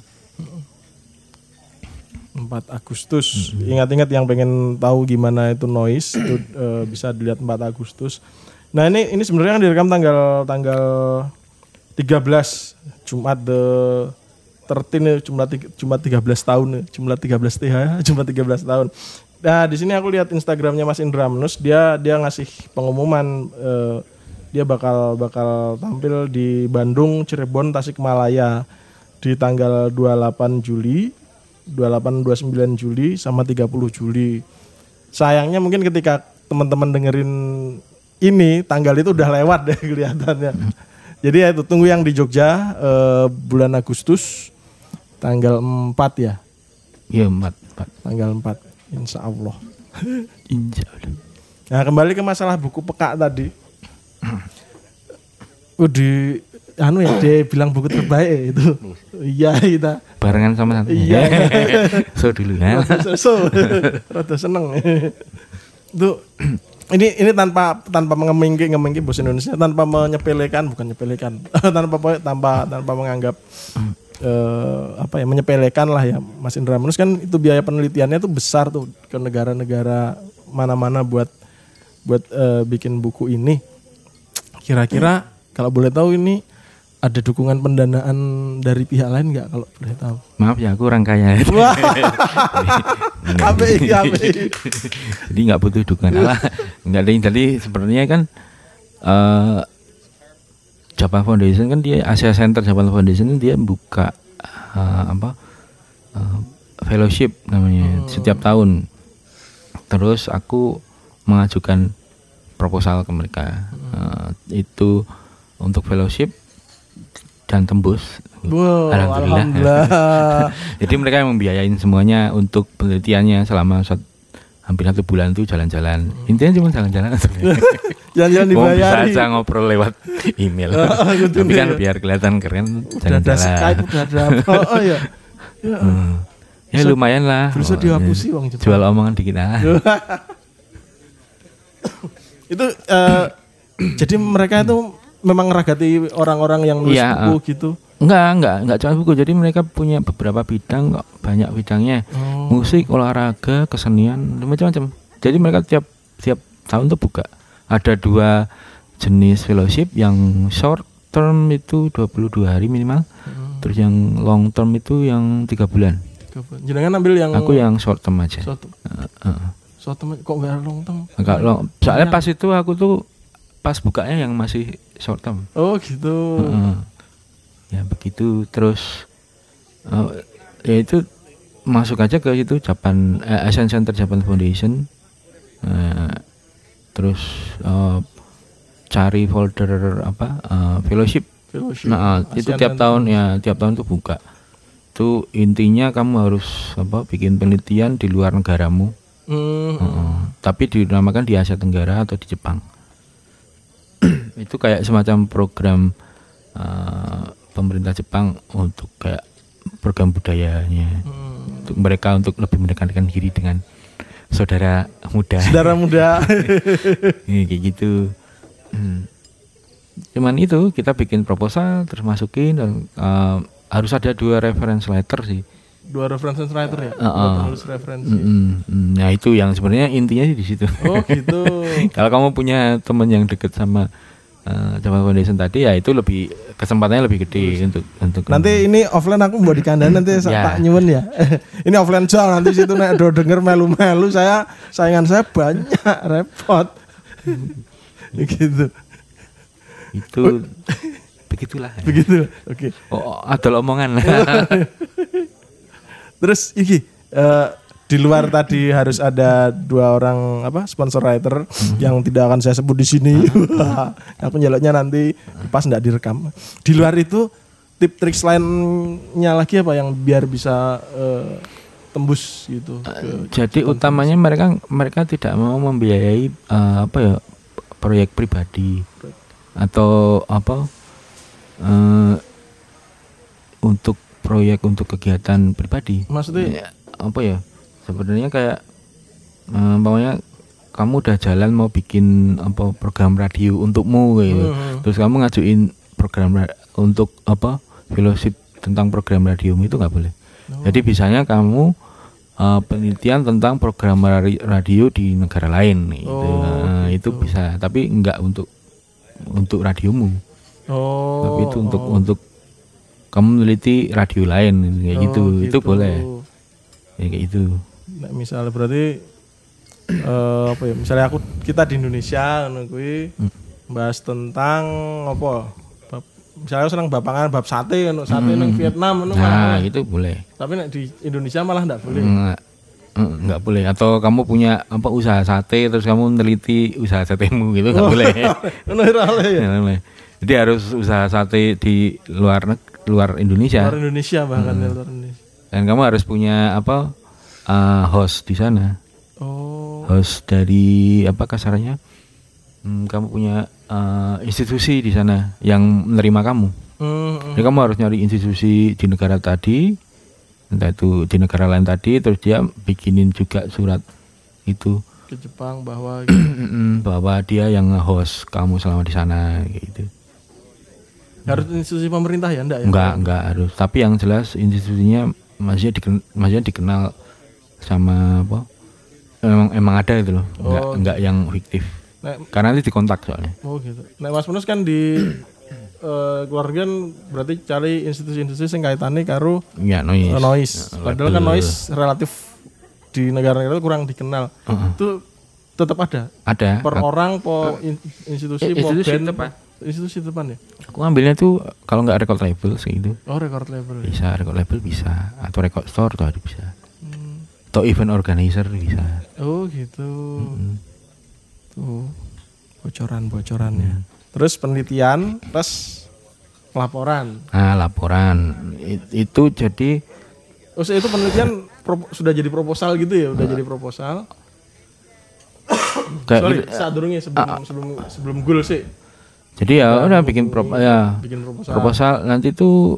4 Agustus. Ingat-ingat yang pengen tahu gimana itu noise itu eh, bisa dilihat 4 Agustus. Nah, ini ini sebenarnya kan direkam tanggal tanggal 13 Jumat the 13 ya, jumlah Jumat 13 tahun jumlah 13 TH Jumat 13 <laughs> tahun. Nah, di sini aku lihat Instagramnya Mas Indra Menus, dia dia ngasih pengumuman eh, dia bakal bakal tampil di Bandung, Cirebon, Tasikmalaya di tanggal 28 Juli, 28 29 Juli sama 30 Juli. Sayangnya mungkin ketika teman-teman dengerin ini tanggal itu udah lewat deh <laughs> kelihatannya. Jadi ya itu tunggu yang di Jogja eh, bulan Agustus tanggal 4 ya. Iya empat, empat. Tanggal 4 Insya Allah. <laughs> Insya Allah. Nah kembali ke masalah buku peka tadi. <clears throat> Udah anu ya dia bilang buku terbaik itu. Iya kita. Barengan sama satu. Iya. <laughs> so dulu ya. Rada so, rada seneng. Itu ini ini tanpa tanpa mengemingki ngemingki bahasa Indonesia. Tanpa menyepelekan bukan nyepelekan. <laughs> Tanpa tanpa tanpa menganggap eh, apa ya menyepelekan lah ya Mas Indra. Manus kan itu biaya penelitiannya tuh besar tuh ke negara-negara mana-mana buat buat eh, bikin buku ini. Kira-kira kalau boleh tahu ini ada dukungan pendanaan dari pihak lain nggak kalau boleh tahu Maaf ya aku orang kaya. <laughs> Wah. API, API. Jadi nggak butuh dukungan. Nggak ada yang tadi sebenarnya kan eh Japan Foundation kan dia Asia Center Japan Foundation dia buka eh, apa eh, fellowship namanya setiap tahun. Terus aku mengajukan proposal ke mereka. Eh, itu untuk fellowship dan tembus. Wow, Alhamdulillah. alhamdulillah. <laughs> Jadi mereka yang membiayain semuanya untuk penelitiannya selama sat- hampir satu bulan itu jalan-jalan. Intinya cuma jalan-jalan. <laughs> Jangan-jangan Mau bisa aja ngobrol lewat email. Ah, <laughs> gitu Tapi kan nih. biar kelihatan keren Udah ada Skype, jalan-jalan. udah ada apa? Oh iya. Ya, Hmm. Ya lumayan lah. bisa Oh, dihapusi ya. uang. Jual omongan dikit ah. itu eh, <coughs> jadi mereka itu memang ngeragati orang-orang yang nulis Iya, buku gitu. Enggak, enggak, enggak cuma buku. Jadi mereka punya beberapa bidang kok, banyak bidangnya. Oh. Musik, olahraga, kesenian, macam-macam. Jadi mereka tiap tiap tahun tuh buka. Ada dua jenis fellowship yang short term itu 22 hari minimal. Hmm. Terus yang long term itu yang tiga bulan. Jangan ambil yang Aku yang short term aja. suatu Heeh, heeh. suatu kok enggak long term? Enggak long. Soalnya pas itu aku tuh pas bukanya yang masih short term. Oh gitu. Heeh. Ya begitu terus eh, ya itu masuk aja ke itu Japan eh, Asian Center Japan Foundation. Eh, terus eh, cari folder apa eh, fellowship. Fellowship. Nah, eh, itu tiap tahun ya tiap tahun tuh buka. Itu intinya kamu harus apa bikin penelitian di luar negaramu. Hmm. Heeh. Tapi dinamakan di Asia Tenggara atau di Jepang. <clears throat> itu kayak semacam program eh, pemerintah Jepang untuk kayak program budayanya Hmm. untuk mereka untuk lebih mendekatkan diri dengan saudara muda. Saudara <laughs> muda. Iya, kayak gitu. Hmm. Cuman itu kita bikin proposal terus masukin dan eh, harus ada dua reference letter sih. Dua reference writer ya. Dua penulis referensi. Mm-mm. Mm, Nah itu yang sebenarnya intinya sih di situ. Oh gitu. <laughs> Kalau kamu punya teman yang deket sama uh, Foundation tadi ya itu lebih kesempatannya lebih gede untuk untuk Nanti ini offline aku buat di kandang nanti saya <laughs> Ya. tak nyuwun ya. <laughs> ini offline jauh nanti situ nek do denger melu-melu saya saingan saya banyak repot. gitu. itu begitulah. ya. Begitu. Oke. Oh, oh, ada omongan. Terus iki eh, di luar tadi harus ada dua orang apa sponsor writer yang tidak akan saya sebut di sini. <laughs> aku nyeloknya nanti pas nggak direkam. Di luar itu tip trik lainnya lagi apa yang biar bisa eh, tembus gitu. ke- Jadi utamanya mereka mereka tidak mau membiayai eh, apa ya proyek pribadi atau apa eh, untuk proyek untuk kegiatan pribadi. Maksudnya Ya, apa ya sebenarnya kayak eh, umpamanya kamu udah jalan mau bikin apa program radio untukmu gitu Hmm. terus kamu ngajuin program ra- untuk apa fellowship tentang program radiomu itu nggak boleh Oh. jadi bisanya kamu eh, penelitian tentang program radio di negara lain gitu. Oh, Nah, itu bisa tapi nggak untuk untuk radiomu oh. tapi itu untuk untuk kamu meneliti radio lain kayak Oh, gitu itu boleh ya kayak gitu Nah, misalnya berarti eh, apa ya? Misalnya aku kita di Indonesia kuwi Hmm. bahas tentang apa? Bab, misalnya aku senang bapangan bab sate ngono, sate nang Vietnam Hmm. nah malah. itu boleh Tapi nek di Indonesia malah enggak boleh. nggak eh, nggak boleh atau kamu punya apa usaha sate terus kamu meneliti usaha satemu gitu nggak boleh <laughs> Ngono ora oleh ya. Boleh. jadi harus usaha sate di luar luar Indonesia Luar Indonesia bahkan Hmm. ya, luar Indonesia. dan kamu harus punya apa uh, host di sana Oh. host dari apa kasarannya hmm, kamu punya uh, institusi di sana yang menerima kamu Hmm, jadi kamu harus nyari institusi di negara tadi entah itu di negara lain tadi terus dia bikinin juga surat itu ke Jepang bahwa <clears throat> gitu. bahwa dia yang nge-host kamu selama di sana gitu harus institusi pemerintah ya enggak ya? enggak enggak harus. Tapi yang jelas institusinya masih dikenal, masih dikenal sama apa? Emang emang ada itu loh. Enggak Oh. enggak yang fiktif. Nek, karena nanti dikontak soalnya. Oh gitu. Nek Mas Munus kan di <clears throat> eh, keluarga kan berarti cari institusi-institusi yang kaitannya karo ya noise. Eh, noise. Padahal kan noise relatif di negara-negara itu kurang dikenal. Itu tetap ada? Ada. Per orang po in- institusi Eh, po institusi band? tetap ada. institusi depan ya. aku ambilnya tuh kalau nggak record label segitu Oh record label. ya. bisa record label bisa atau record store tuh ada bisa Hmm. atau event organizer bisa Oh gitu. Hmm. Tuh bocoran-bocoran ya. Terus penelitian, terus laporan. nah laporan I- itu jadi Oh, itu penelitian pro- sudah jadi proposal gitu ya, udah jadi proposal. kayak Sorry, gitu. saat durungnya sebelum sebelum sebelum goal sih jadi ya udah bikin pro ya bikin proposal. proposal. Nanti tuh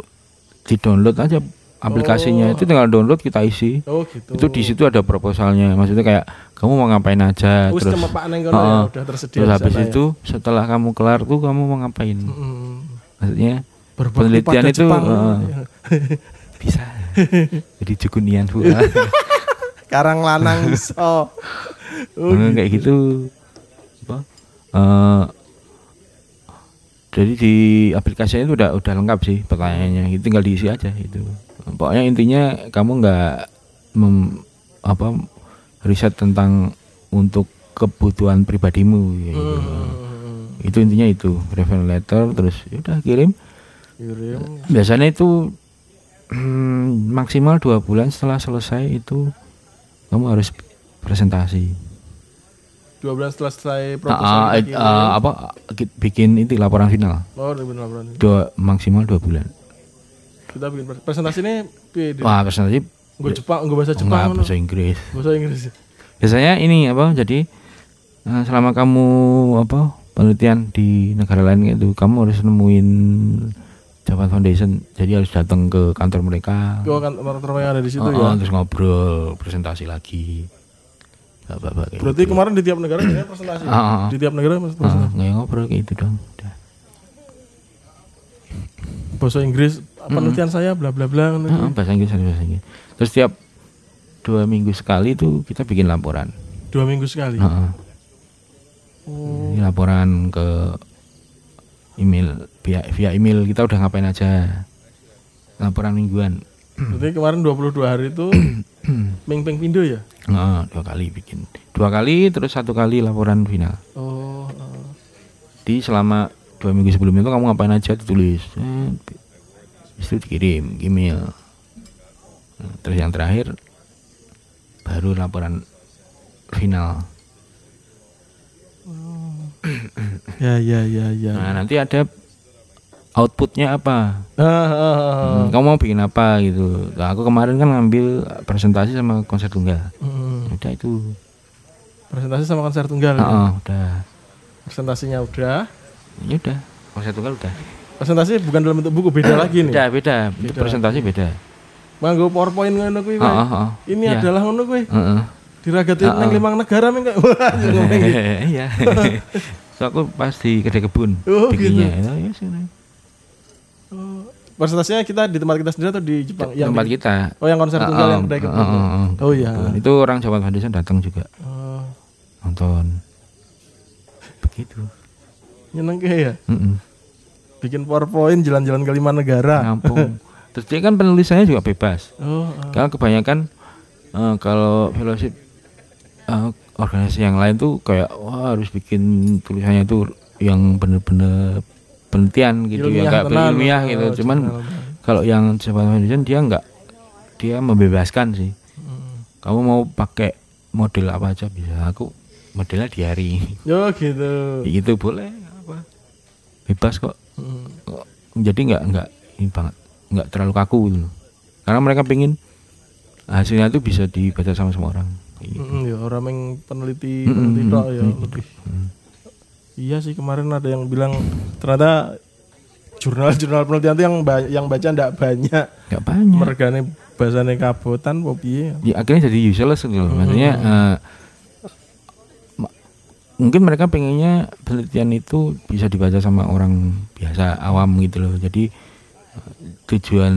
di download aja aplikasinya. Itu tinggal download kita isi. Oh gitu. itu di situ ada proposalnya. Maksudnya kayak kamu mau ngapain aja? Wis terus kono ya, udah tersedia terus habis ya. itu setelah kamu kelar tuh kamu mau ngapain? Mm. maksudnya Berbakti penelitian itu Jepang. heeh, <laughs> bisa. Jadi jukunian pula <laughs> Karang lanang iso. Oh, kayak gitu. Apa? Eh, jadi di aplikasinya itu udah udah lengkap sih pertanyaannya itu tinggal diisi aja itu pokoknya intinya kamu nggak mem- apa riset tentang untuk kebutuhan pribadimu ya gitu. Hmm. itu intinya itu reference letter terus ya udah kirim Kirim. biasanya itu hmm, maksimal dua bulan setelah selesai itu kamu harus presentasi Dua bulan setelah selesai Ah, proposal ah, eh, kirim. ah, apa ki- bikin itu laporan final Oh, ribu laporan. dua maksimal dua bulan Kita bikin pres- presentasi ini wah presentasi Nggo Jepang, nggo bahasa Jepang. bahasa Inggris Bahasa Inggris. biasanya ini apa jadi eh, selama kamu apa penelitian di negara lain itu kamu harus nemuin Japan Foundation jadi harus datang ke kantor mereka kan teman-teman yang ada di situ Oh, ya. oh, terus ngobrol presentasi lagi Bapak-bapak kayak Berarti kemarin di tiap negara ada presentasi. Ah. Di tiap negara mas- gitu. Ah, kayak ngobrol kayak itu dong udah bahasa Inggris penelitian saya bla bla bla. Ah, bahasa Inggris bahasa Inggris terus tiap dua minggu sekali tuh kita bikin laporan Dua minggu sekali. Heeh. Oh, Ini laporan ke email via via email kita udah ngapain aja laporan mingguan berarti kemarin 22 hari itu <coughs> Ming Ping Pindo ya? Heeh, dua kali bikin dua kali terus satu kali laporan final Oh, oh. di selama dua minggu sebelumnya itu kamu ngapain aja ditulis Eh, itu dikirim email Nah, terus yang terakhir baru laporan final <coughs> ya ya ya ya. nah nanti ada outputnya apa Ah, ah, ah. Hmm, kamu mau bikin apa gitu nah, aku kemarin kan ngambil presentasi sama konser tunggal Hmm. udah itu Presentasi sama konser tunggal. Ah, ah, udah Presentasinya udah. ya udah konser tunggal udah Presentasi bukan dalam bentuk buku beda lagi nih. beda beda, Itu presentasi beda Nganggo PowerPoint ngono kuwi. Pak. ah, ah. Ini Iya. adalah ngono kuwi. Heeh. Diragatin nang limang negara ming kayak <laughs> wah, ngomong gitu. <laughs> Iya. <laughs> so aku pas di kedai kebun Oh, bikinnya. Ya, ya, sini. Oh, Presentasinya kita di tempat kita sendiri atau di Jepang? Yang tempat di- kita. Oh, yang konser tunggal yang kedai kebun. Ah, ah, ah, Oh iya. Itu orang Jawa Foundation datang juga Oh, nonton. Begitu. nyeneng ya. Mm-mm. Bikin PowerPoint jalan-jalan ke lima negara. Ngampung. <laughs> Terus dia kan penulisannya juga bebas. Oh, ah. Karena kebanyakan eh, kalau fellowship eh, organisasi yang lain tuh kayak wah harus bikin tulisannya tuh yang bener-bener penelitian gitu Ilmiah ya tenan. ilmiah gitu. Oh, Cuman kalau yang Japan Foundation dia enggak dia membebaskan sih. Hmm. Kamu mau pakai model apa aja bisa. Aku modelnya diary. Yo gitu. gitu boleh apa? Bebas kok. Hmm. Jadi enggak enggak ini banget. Enggak terlalu kaku gitu. Karena mereka pingin hasilnya itu bisa dibaca sama semua orang. Gitu. Mm, ya orang yang peneliti Mm, peneliti mm, tok ya mm, lebih. Hmm. Iya sih kemarin ada yang bilang ternyata jurnal-jurnal penelitian itu yang ba- yang baca ndak banyak. Gak banyak. Mergane bahasane kabotan apa piye. ya, akhirnya jadi useless gitu loh. Maksudnya ma- mungkin mereka pengennya penelitian itu bisa dibaca sama orang biasa awam gitu loh. Jadi eh, tujuan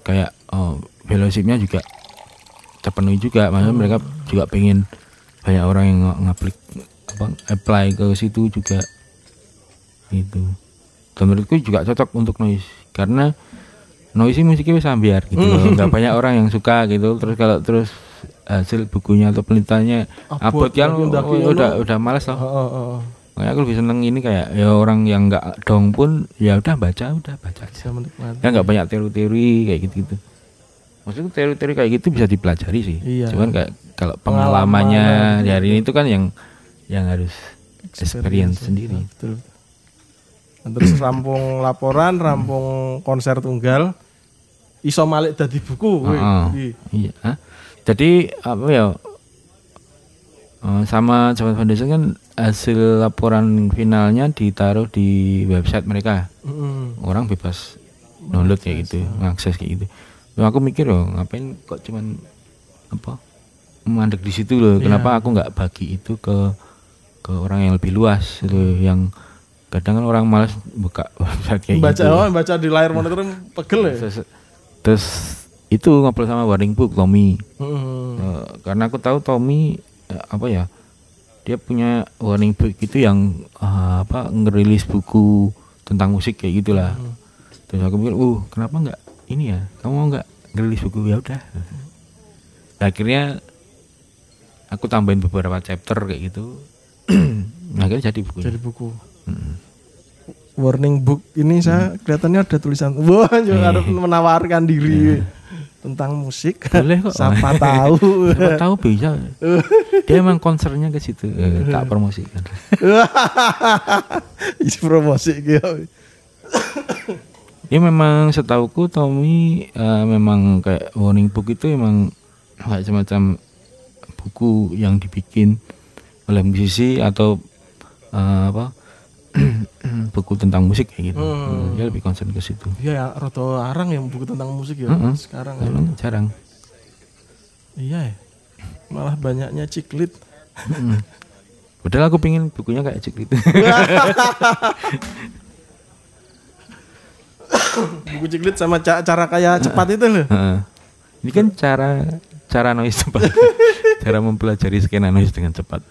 kayak oh, fellowshipnya juga terpenuhi juga. Maksudnya mereka juga pengen banyak orang yang ng- ngaplik apply ke situ juga gitu. Dan menurutku juga cocok untuk noise karena noisy musiknya bisa ambiar gitu loh. nggak banyak orang yang suka gitu terus kalau terus hasil bukunya atau penelitiannya Abot, abot kan ndaki oh, udah udah males loh makanya aku lebih seneng ini kayak ya orang yang nggak dong pun ya udah baca udah baca aja Bisa menikmati. ya nggak banyak teori-teori kayak gitu gitu maksudnya teori-teori kayak gitu bisa dipelajari sih Iya. cuman kayak kalau Pengalaman, pengalamannya gitu. di hari ini itu kan yang yang harus experience sendiri Betul. Nah, terus <clears throat> rampung laporan, rampung konser tunggal, iso malik dadi buku. Heeh. Jadi, Iya. Jadi apa ya? eh, sama Japan Foundation kan hasil laporan finalnya ditaruh di website mereka. mm, Orang bebas download kayak gitu, mengakses kayak gitu. Terus aku mikir loh, ngapain kok cuman apa? mandek di situ loh. Kenapa aku nggak bagi itu ke ke orang yang lebih luas gitu yang kadang kan orang malas buka <laughs> website kayak baca gitu. oh, baca di layar monitor pegel ya. Terus, terus itu ngobrol sama Warning Book Tommy. Mm, Eh, karena aku tahu Tommy eh, apa ya dia punya warning book itu yang eh, apa ngerilis buku tentang musik kayak gitulah. Terus aku pikir uh kenapa nggak ini ya? Kamu mau nggak ngerilis buku? Ya udah. Nah, akhirnya aku tambahin beberapa chapter kayak gitu <clears throat> akhirnya jadi buku jadi buku. Warning book ini saya kelihatannya ada tulisan. Wah, juga harus menawarkan diri tentang musik. boleh kok Siapa <laughs> tahu. Siapa tahu bisa dia <laughs> emang concernnya ke situ Eh, tak promosikan <laughs> promosi gitu. Ya memang setauku Tommy eh, memang kayak warning book itu emang kayak semacam buku yang dibikin oleh musisi atau eh, apa <clears throat> buku tentang musik kayak gitu. Hmm. Dia lebih concern ke situ. Iya ya, rada arang yang buku tentang musik ya Mm-mm. sekarang. ya. Jarang. Iya ya. Malah banyaknya ciklit. Mm. Padahal aku pingin bukunya kayak cik gitu. <laughs> buku ciklit sama ca- cara kayak cepat itu loh. Ini kan cara cara noise cepat. <laughs> cara mempelajari skena noise dengan cepat.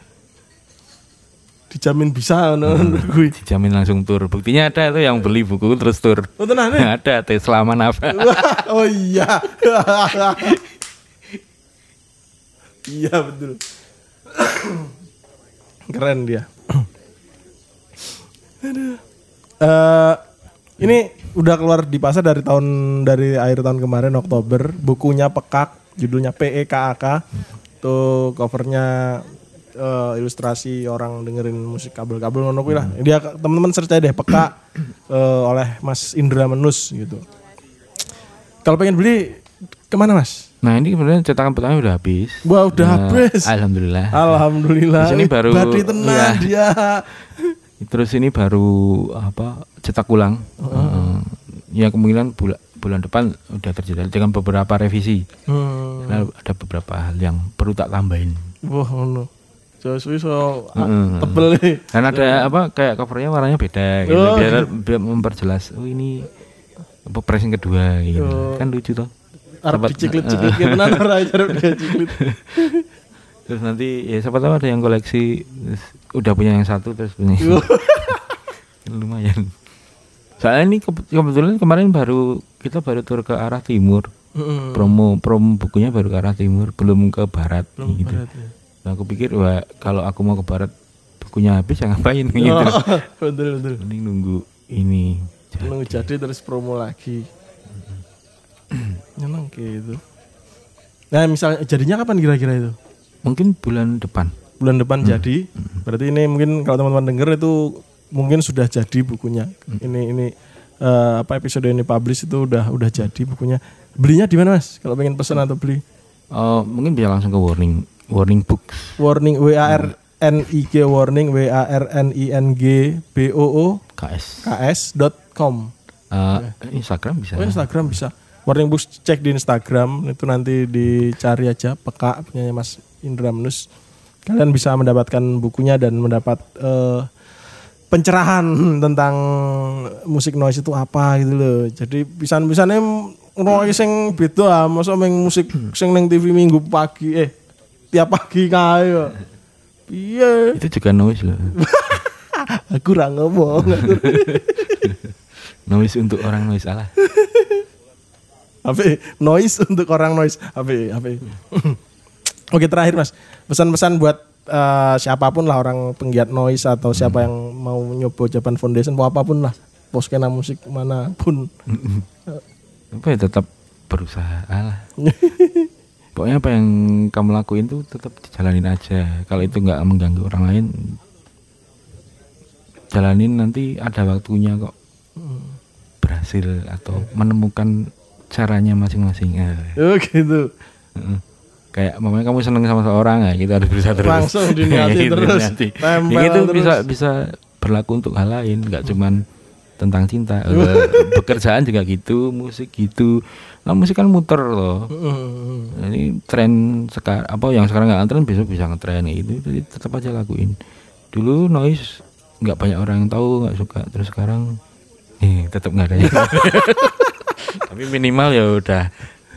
Dijamin bisa no, gue. <laughs> Dijamin langsung tur. Buktinya ada tuh yang beli buku terus tur. Oh tenan nih. <laughs> ada Tesla mana apa? oh iya. <laughs> iya betul. <coughs> Keren dia. Aduh. <coughs> Eh, ini udah keluar di pasar dari tahun dari akhir tahun kemarin Oktober. Bukunya Pekak, judulnya PEKAK. Tuh covernya eh, ilustrasi orang dengerin musik kabel-kabel ngono kuwi lah. Dia teman-teman search aja deh Pekak <clears throat> eh, oleh Mas Indra Menus gitu. Kalau pengen beli ke mana mas? Nah ini kemudian cetakan pertama udah habis. Wah udah Nah, habis. Alhamdulillah. Alhamdulillah. Di sini baru- Badi tenang iya. dia. <laughs> Terus ini baru apa cetak ulang. Eh, ya kemungkinan bulan bulan depan udah terjadi dengan beberapa revisi. Hmm. Ada beberapa hal yang perlu tak tambahin. Wah ngono. So suwi so Heeh. tebel nih. Dan ada apa kayak covernya warnanya beda gitu. Oh, biar, biar memperjelas. Oh ini apa pressing kedua gitu. Oh. Kan lucu toh. Sempat- diciklit-ciklit gitu tenan ora arep <laughs> diciklit. Terus nanti ya siapa tahu ada yang koleksi terus udah punya yang satu terus punya <laughs> lumayan. Soalnya ini ke- kebetulan kemarin baru kita baru tur ke arah timur. Heeh. Promo promo bukunya baru ke arah timur, belum ke barat Belum gitu. berat ya. Nah, aku pikir wah kalau aku mau ke barat bukunya habis ya ngapain <laughs> gitu. Oh, betul betul. Mending nunggu ini. Nunggu jadi terus promo lagi. <clears throat> Memang gitu. Nah, misalnya jadinya kapan kira-kira itu? Mungkin bulan depan. Bulan depan jadi. Berarti ini mungkin kalau teman-teman denger itu mungkin sudah jadi bukunya. Ini ini eh, apa episode ini publish itu udah udah jadi bukunya. Belinya di mana, Mas? Kalau pengen pesan atau beli? Oh, mungkin bisa langsung ke warning warning books. Warning W A R N I G warning W A R N I N G B O O KS. K S dot com. Eh, Instagram bisa. Oh, Instagram bisa. Warning Books cek di Instagram itu nanti dicari aja peka punya Mas Indra Menus. Kalian bisa mendapatkan bukunya dan mendapat eh, pencerahan <laughs> tentang musik noise itu apa gitu loh. Jadi pisan-pisannya noise sing beda masa main musik sing neng TV minggu pagi eh tiap pagi kae. Iya, Itu juga noise loh. <laughs> aku ora ngomong. <laughs> <laughs> noise untuk orang noise salah. Apa noise untuk orang noise. Apa apa. Oke terakhir mas, pesan-pesan buat eh, siapa pun lah orang penggiat noise atau siapa yang mau nyoba Japan Foundation, mau apa pun lah, poskena musik mana pun. Apa ya tetap berusaha lah. Pokoknya apa yang kamu lakuin tuh tetap dijalanin aja. Kalau itu nggak mengganggu orang lain, jalanin nanti ada waktunya kok berhasil atau menemukan caranya masing-masing. Eh, Oh gitu. Kayak mamanya kamu seneng sama seorang ya, kita harus berusaha terus. Langsung diniati Gitu, <laughs> terus. Ya, itu terus. bisa bisa berlaku untuk hal lain, nggak cuman tentang cinta. Eh, <laughs> Pekerjaan juga gitu, musik gitu. Nah, musik kan muter loh. Ini tren sekarang apa yang sekarang nggak tren besok bisa ngetren gitu. Jadi tetap aja lakuin. Dulu noise nggak banyak orang yang tahu nggak suka terus sekarang eh tetap nggak ada yang <laughs> tapi minimal ya udah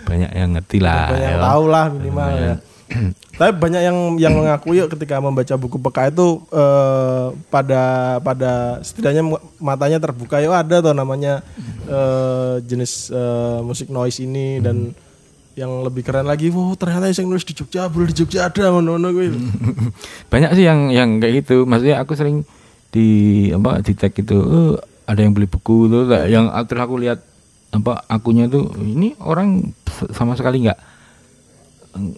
banyak yang ngerti lah Banyak yang ya. tahu lah minimal ya. <clears throat> Tapi banyak yang yang mengakui ketika membaca buku peka itu eh, pada pada setidaknya matanya terbuka yuk ada tuh namanya eh, jenis eh, musik noise ini dan yang lebih keren lagi, wow ternyata yang nulis di Jogja, boleh di Jogja ada mana-mana <laughs> banyak sih yang yang kayak gitu. Maksudnya aku sering di apa di tag itu "Eh, ada yang beli buku tuh kayak yang terus aku lihat apa akunya tuh ini orang sama sekali nggak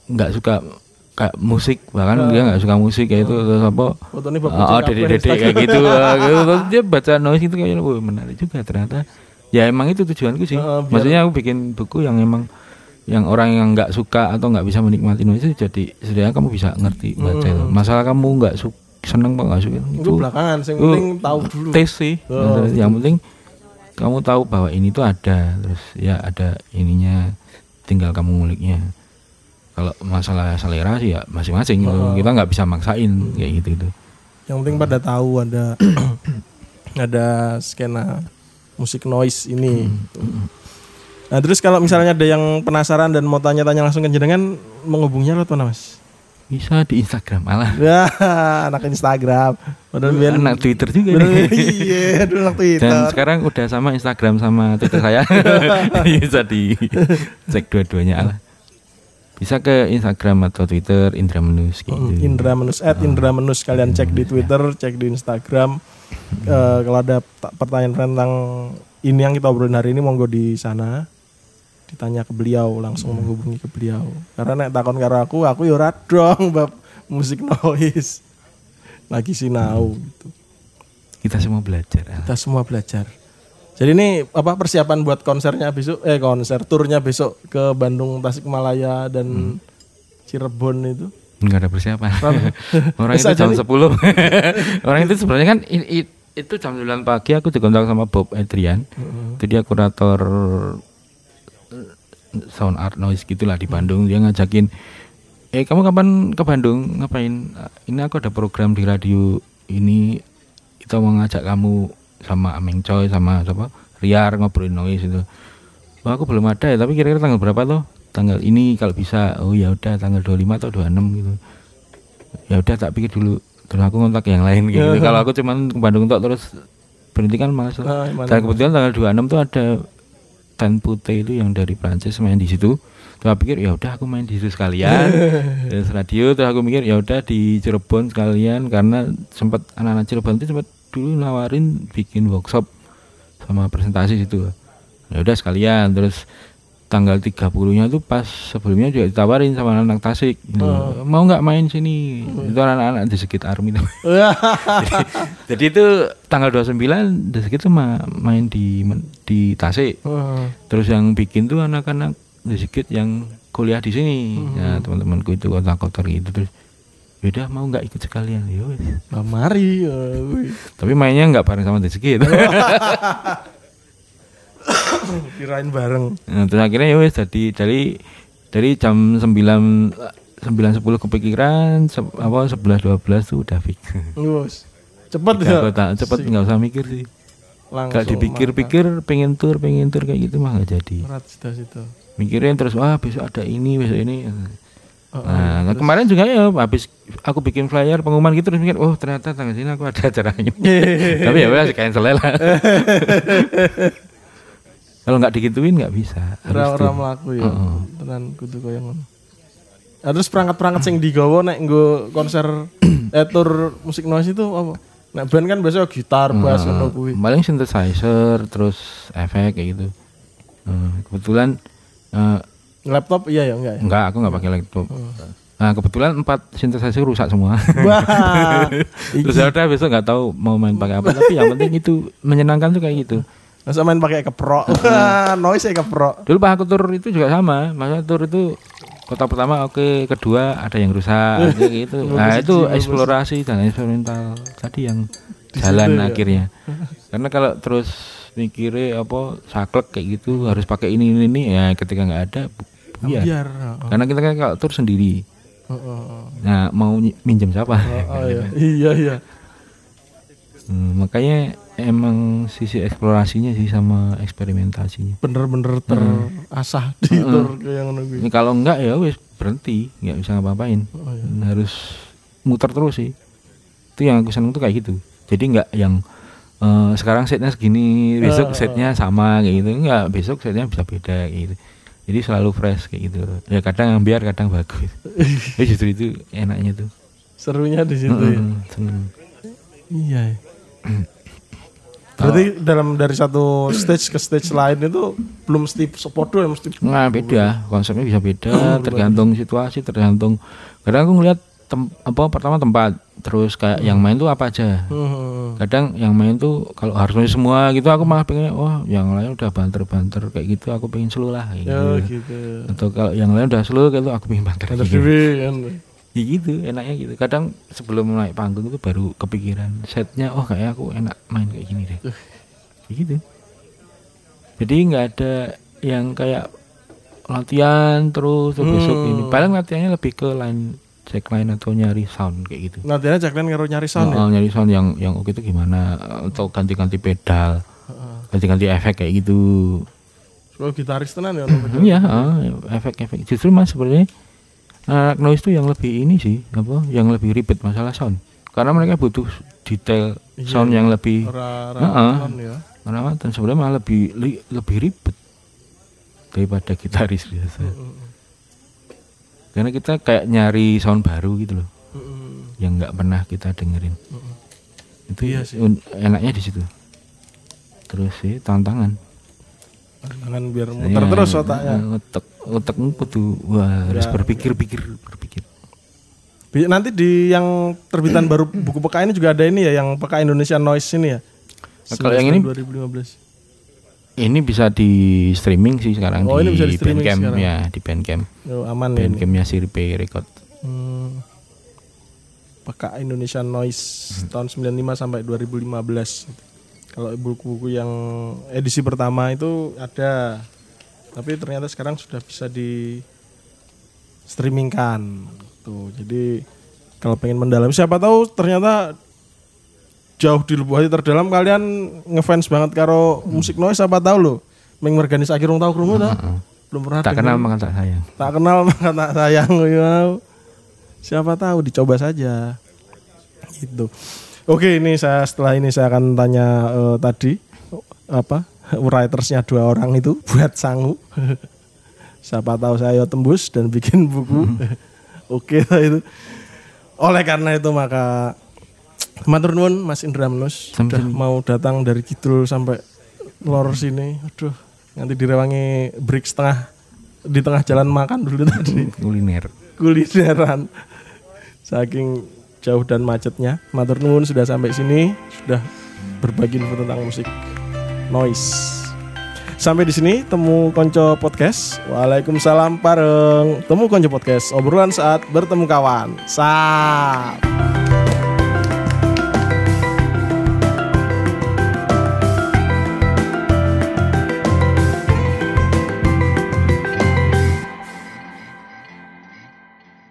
nggak suka kayak musik bahkan dia nggak suka musik kayak itu terus apa bapak oh, dede dede kayak gitu. Gitu. Terus dia baca noise itu kayaknya wah menarik juga ternyata. Ya emang itu tujuanku sih. Biar- maksudnya aku bikin buku yang emang yang orang yang nggak suka atau nggak bisa menikmati noise itu jadi setidaknya kamu bisa ngerti baca itu. Masalah kamu nggak suka seneng apa nggak suka Itu itu belakangan, yang Oh, penting tahu dulu. tes sih. Oh. yang penting kamu tahu bahwa ini tuh ada terus ya ada ininya tinggal kamu nguliknya kalau masalah selera sih ya masing-masing gitu. kita nggak bisa maksain kayak gitu gitu Yang penting pada tahu ada <coughs> ada skena musik noise ini. gitu. Nah terus kalau misalnya ada yang penasaran dan mau tanya-tanya langsung ke jenengan menghubungnya lewat mana mas? bisa di Instagram malah <laughs> Ya anak Instagram. Padahal biar anak Twitter juga nih <laughs> iya, dulu anak Twitter. dan sekarang udah sama Instagram sama Twitter saya <laughs> bisa di cek dua-duanya lah bisa ke Instagram atau Twitter Indra Menus gitu Hmm, Indra Menus, at Indra Menus kalian cek di Twitter, cek di Instagram. Eh, kalau ada ta- pertanyaan tentang ini yang kita obrolin hari ini, monggo di sana ditanya ke beliau, langsung menghubungi ke beliau. Karena nek takon karo aku, aku yo ora dong bab musik noise. Lagi sinau gitu. kita semua belajar Al. Kita semua belajar. Jadi ini apa persiapan buat konsernya besok? Eh konser turnya besok ke Bandung, Tasikmalaya dan Cirebon itu. nggak ada persiapan. <laughs> Orang itu jam. 10 <laughs> orang itu sebenarnya kan i- i- itu jam 9 pagi aku dikontak sama Bob Adrian. Itu dia kurator eh, sound art noise gitulah di Bandung. Dia ngajakin eh kamu kapan ke Bandung? Ngapain? Ini aku ada program di radio ini. Kita mau ngajak kamu sama Ameng Choi sama siapa Riar ngobrolin noise itu Wah, aku belum ada ya, tapi kira-kira tanggal berapa loh? Tanggal ini kalau bisa. Oh ya udah tanggal 25 atau 26 gitu. Ya udah tak pikir dulu. Terus aku kontak yang lain gitu. <laughs> kalau aku cuman ke Bandung tok terus berhenti kan malas. Ah, mana- Dan kebetulan tanggal 26 tuh ada Tan Pute itu yang dari Prancis main di situ. Terus aku pikir ya udah aku main di situ sekalian. <laughs> terus radio terus aku mikir ya udah di Cirebon sekalian karena sempat anak-anak Cirebon itu sempat dulu nawarin bikin workshop sama presentasi situ. Ya udah sekalian terus tanggal 30 nya tuh pas sebelumnya juga ditawarin sama anak Tasik. Gitu. mau nggak main sini? Itu anak-anak di sekitar army. Tuh. <laughs> jadi itu tanggal 29 di sekitar ma- main di di Tasik. Heeh. terus yang bikin tuh anak-anak di sedikit yang kuliah di sini. Ya teman-temanku itu kota kotor gitu. Terus yaudah mau nggak ikut sekalian ya mari. ya, tapi mainnya nggak bareng sama Dezeki gitu. <laughs> Kirain bareng. Nah, terus akhirnya ya wes dari dari dari jam 9 9 10 kepikiran se apa 11 12 tuh udah fix. Cepet ya. kota cepet nggak usah mikir sih. Langsung Gak dipikir-pikir pengen tur pengen tur kayak gitu mah nggak jadi. Berat situ. Mikirin terus wah besok ada ini besok ini. Oh, Nah, nah, kemarin juga ya habis aku bikin flyer pengumuman gitu terus mikir oh ternyata tanggal sini aku ada acaranya. <laughs> Tapi ya wes cancel lah. <laughs> Kalau nggak digituin nggak bisa. Ora-ora tur. mlaku ya. Heeh. Tenan kudu koyo ngono. Nah, terus perangkat-perangkat sing digawa nek nggo konser <clears throat> eh tur musik noise itu apa? Nek band kan biasanya gitar, bass ngono kuwi. paling synthesizer terus efek kayak gitu Eh, kebetulan eh, Laptop? Iya ya enggak ya? enggak aku nggak pakai laptop. Nah kebetulan empat synthesizer rusak semua. Wah. <laughs> terus ya udah besok nggak tahu mau main pakai apa tapi yang penting itu menyenangkan tuh kayak gitu. Masa main pakai keprok. Noise ya keprok. dulu pas aku tur itu juga sama. Masa tur itu kota pertama oke kedua ada yang rusak gitu. Nah itu eksplorasi dan eksperimental tadi yang jalan akhirnya. Karena kalau terus mikirnya apa saklek kayak gitu harus pakai ini ini ini ya ketika nggak ada bu- buyar Biar. heeh. karena kita kan kalau tur sendiri Heeh, heeh. nah mau minjem siapa Oh iya. Iya iya. Hmm, makanya emang sisi eksplorasinya sih sama eksperimentasinya Bener-bener terasah di tur kayak ngono kuwi. ini kalau enggak ya wes berhenti nggak bisa ngapa-ngapain Oh, iya. harus muter terus sih itu yang aku seneng tuh kayak gitu jadi nggak yang eh, sekarang setnya segini besok setnya sama kayak gitu enggak besok setnya bisa beda kayak gitu jadi selalu fresh kayak gitu ya kadang biar kadang bagus <laughs> ya justru itu enaknya tuh Serunya di situ ya. Hmm, seneng. Iya. ya. <clears throat> Berarti dalam dari satu stage ke stage lain itu belum mesti sepodo ya mesti. Nah beda, konsepnya bisa beda, tergantung situasi, tergantung. Kadang aku ngeliat tem, apa pertama tempat, terus kayak yang main tuh apa aja. Hmm. Kadang yang main tuh kalau harus semua gitu, aku malah pengen, wah yang lain udah banter-banter kayak gitu, aku pengen slow lah. Ya gitu. gitu. Atau kalau yang lain udah slow gitu, aku pengen banter. Gitu. Ya gitu, enaknya gitu. Kadang sebelum naik panggung itu baru kepikiran setnya, oh kayak aku enak main kayak gini deh. Ya gitu. Jadi nggak ada yang kayak latihan terus terus besok ini. Paling latihannya lebih ke line check line atau nyari sound kayak gitu. Aja kalian karo nyari sound ya. Oh, nyari sound yang yang oke itu gimana atau ganti-ganti pedal, ganti-ganti efek kayak gitu. Soal gitaris tenan ya. Iya, efek-efek. Justru mas sebenarnya anak noise itu yang lebih ini sih, apa? Yang lebih ribet masalah sound. Karena mereka butuh detail sound yang lebih ora Heeh. tenan ya. dan sebenarnya malah lebih li- lebih ribet daripada gitaris biasa. Karena kita kayak nyari sound baru gitu loh, Heeh. yang nggak pernah kita dengerin. Itu Iya sih. un- enaknya di situ. Terus sih tantangan. Tangan biar muter Ya, terus otaknya. Otak otakmu kudu wah harus berpikir-pikir berpikir. Bi- Nanti di yang terbitan <clears throat> baru buku PK ini juga ada ini ya yang PK Indonesia Noise ini ya. Nah, kalau yang ini 2015. Ini bisa di streaming sih sekarang Oh, di, ini bisa di Bandcamp ya di Bandcamp. Oh, aman ya. Bandcampnya Sirpe Record. Hmm. PK Indonesia Noise tahun 95 sampai 2015. Kalau buku-buku yang edisi pertama itu ada. Tapi ternyata sekarang sudah bisa di streamingkan. Tuh. Jadi kalau pengen mendalami siapa tahu ternyata jauh di lubuk hati terdalam kalian ngefans banget karo musik noise siapa tahu loh. Meng organisasi urung tahu krungu ta? Belum pernah Tak kenal maka tak sayang. Tak kenal maka tak sayang <laughs> ya. Siapa tahu dicoba saja. Gitu. Oke, ini saya setelah ini saya akan tanya eh, tadi apa writersnya dua orang itu <laughs> buat sangu. <laughs> Siapa tahu saya tembus dan bikin buku. Oke lah itu. Oleh karena itu maka Matur nuwun Mas Indra Menus Sama-sama. sudah mau datang dari Kidul sampai lor sini. Aduh, nanti direwangi break setengah di tengah jalan makan dulu tadi Kuliner. kulineran saking jauh dan macetnya matur nuwun sudah sampai sini sudah berbagi info tentang musik noise Sampai di sini temu konco podcast. Waalaikumsalam bareng. Temu konco podcast. Obrolan saat bertemu kawan. Sap.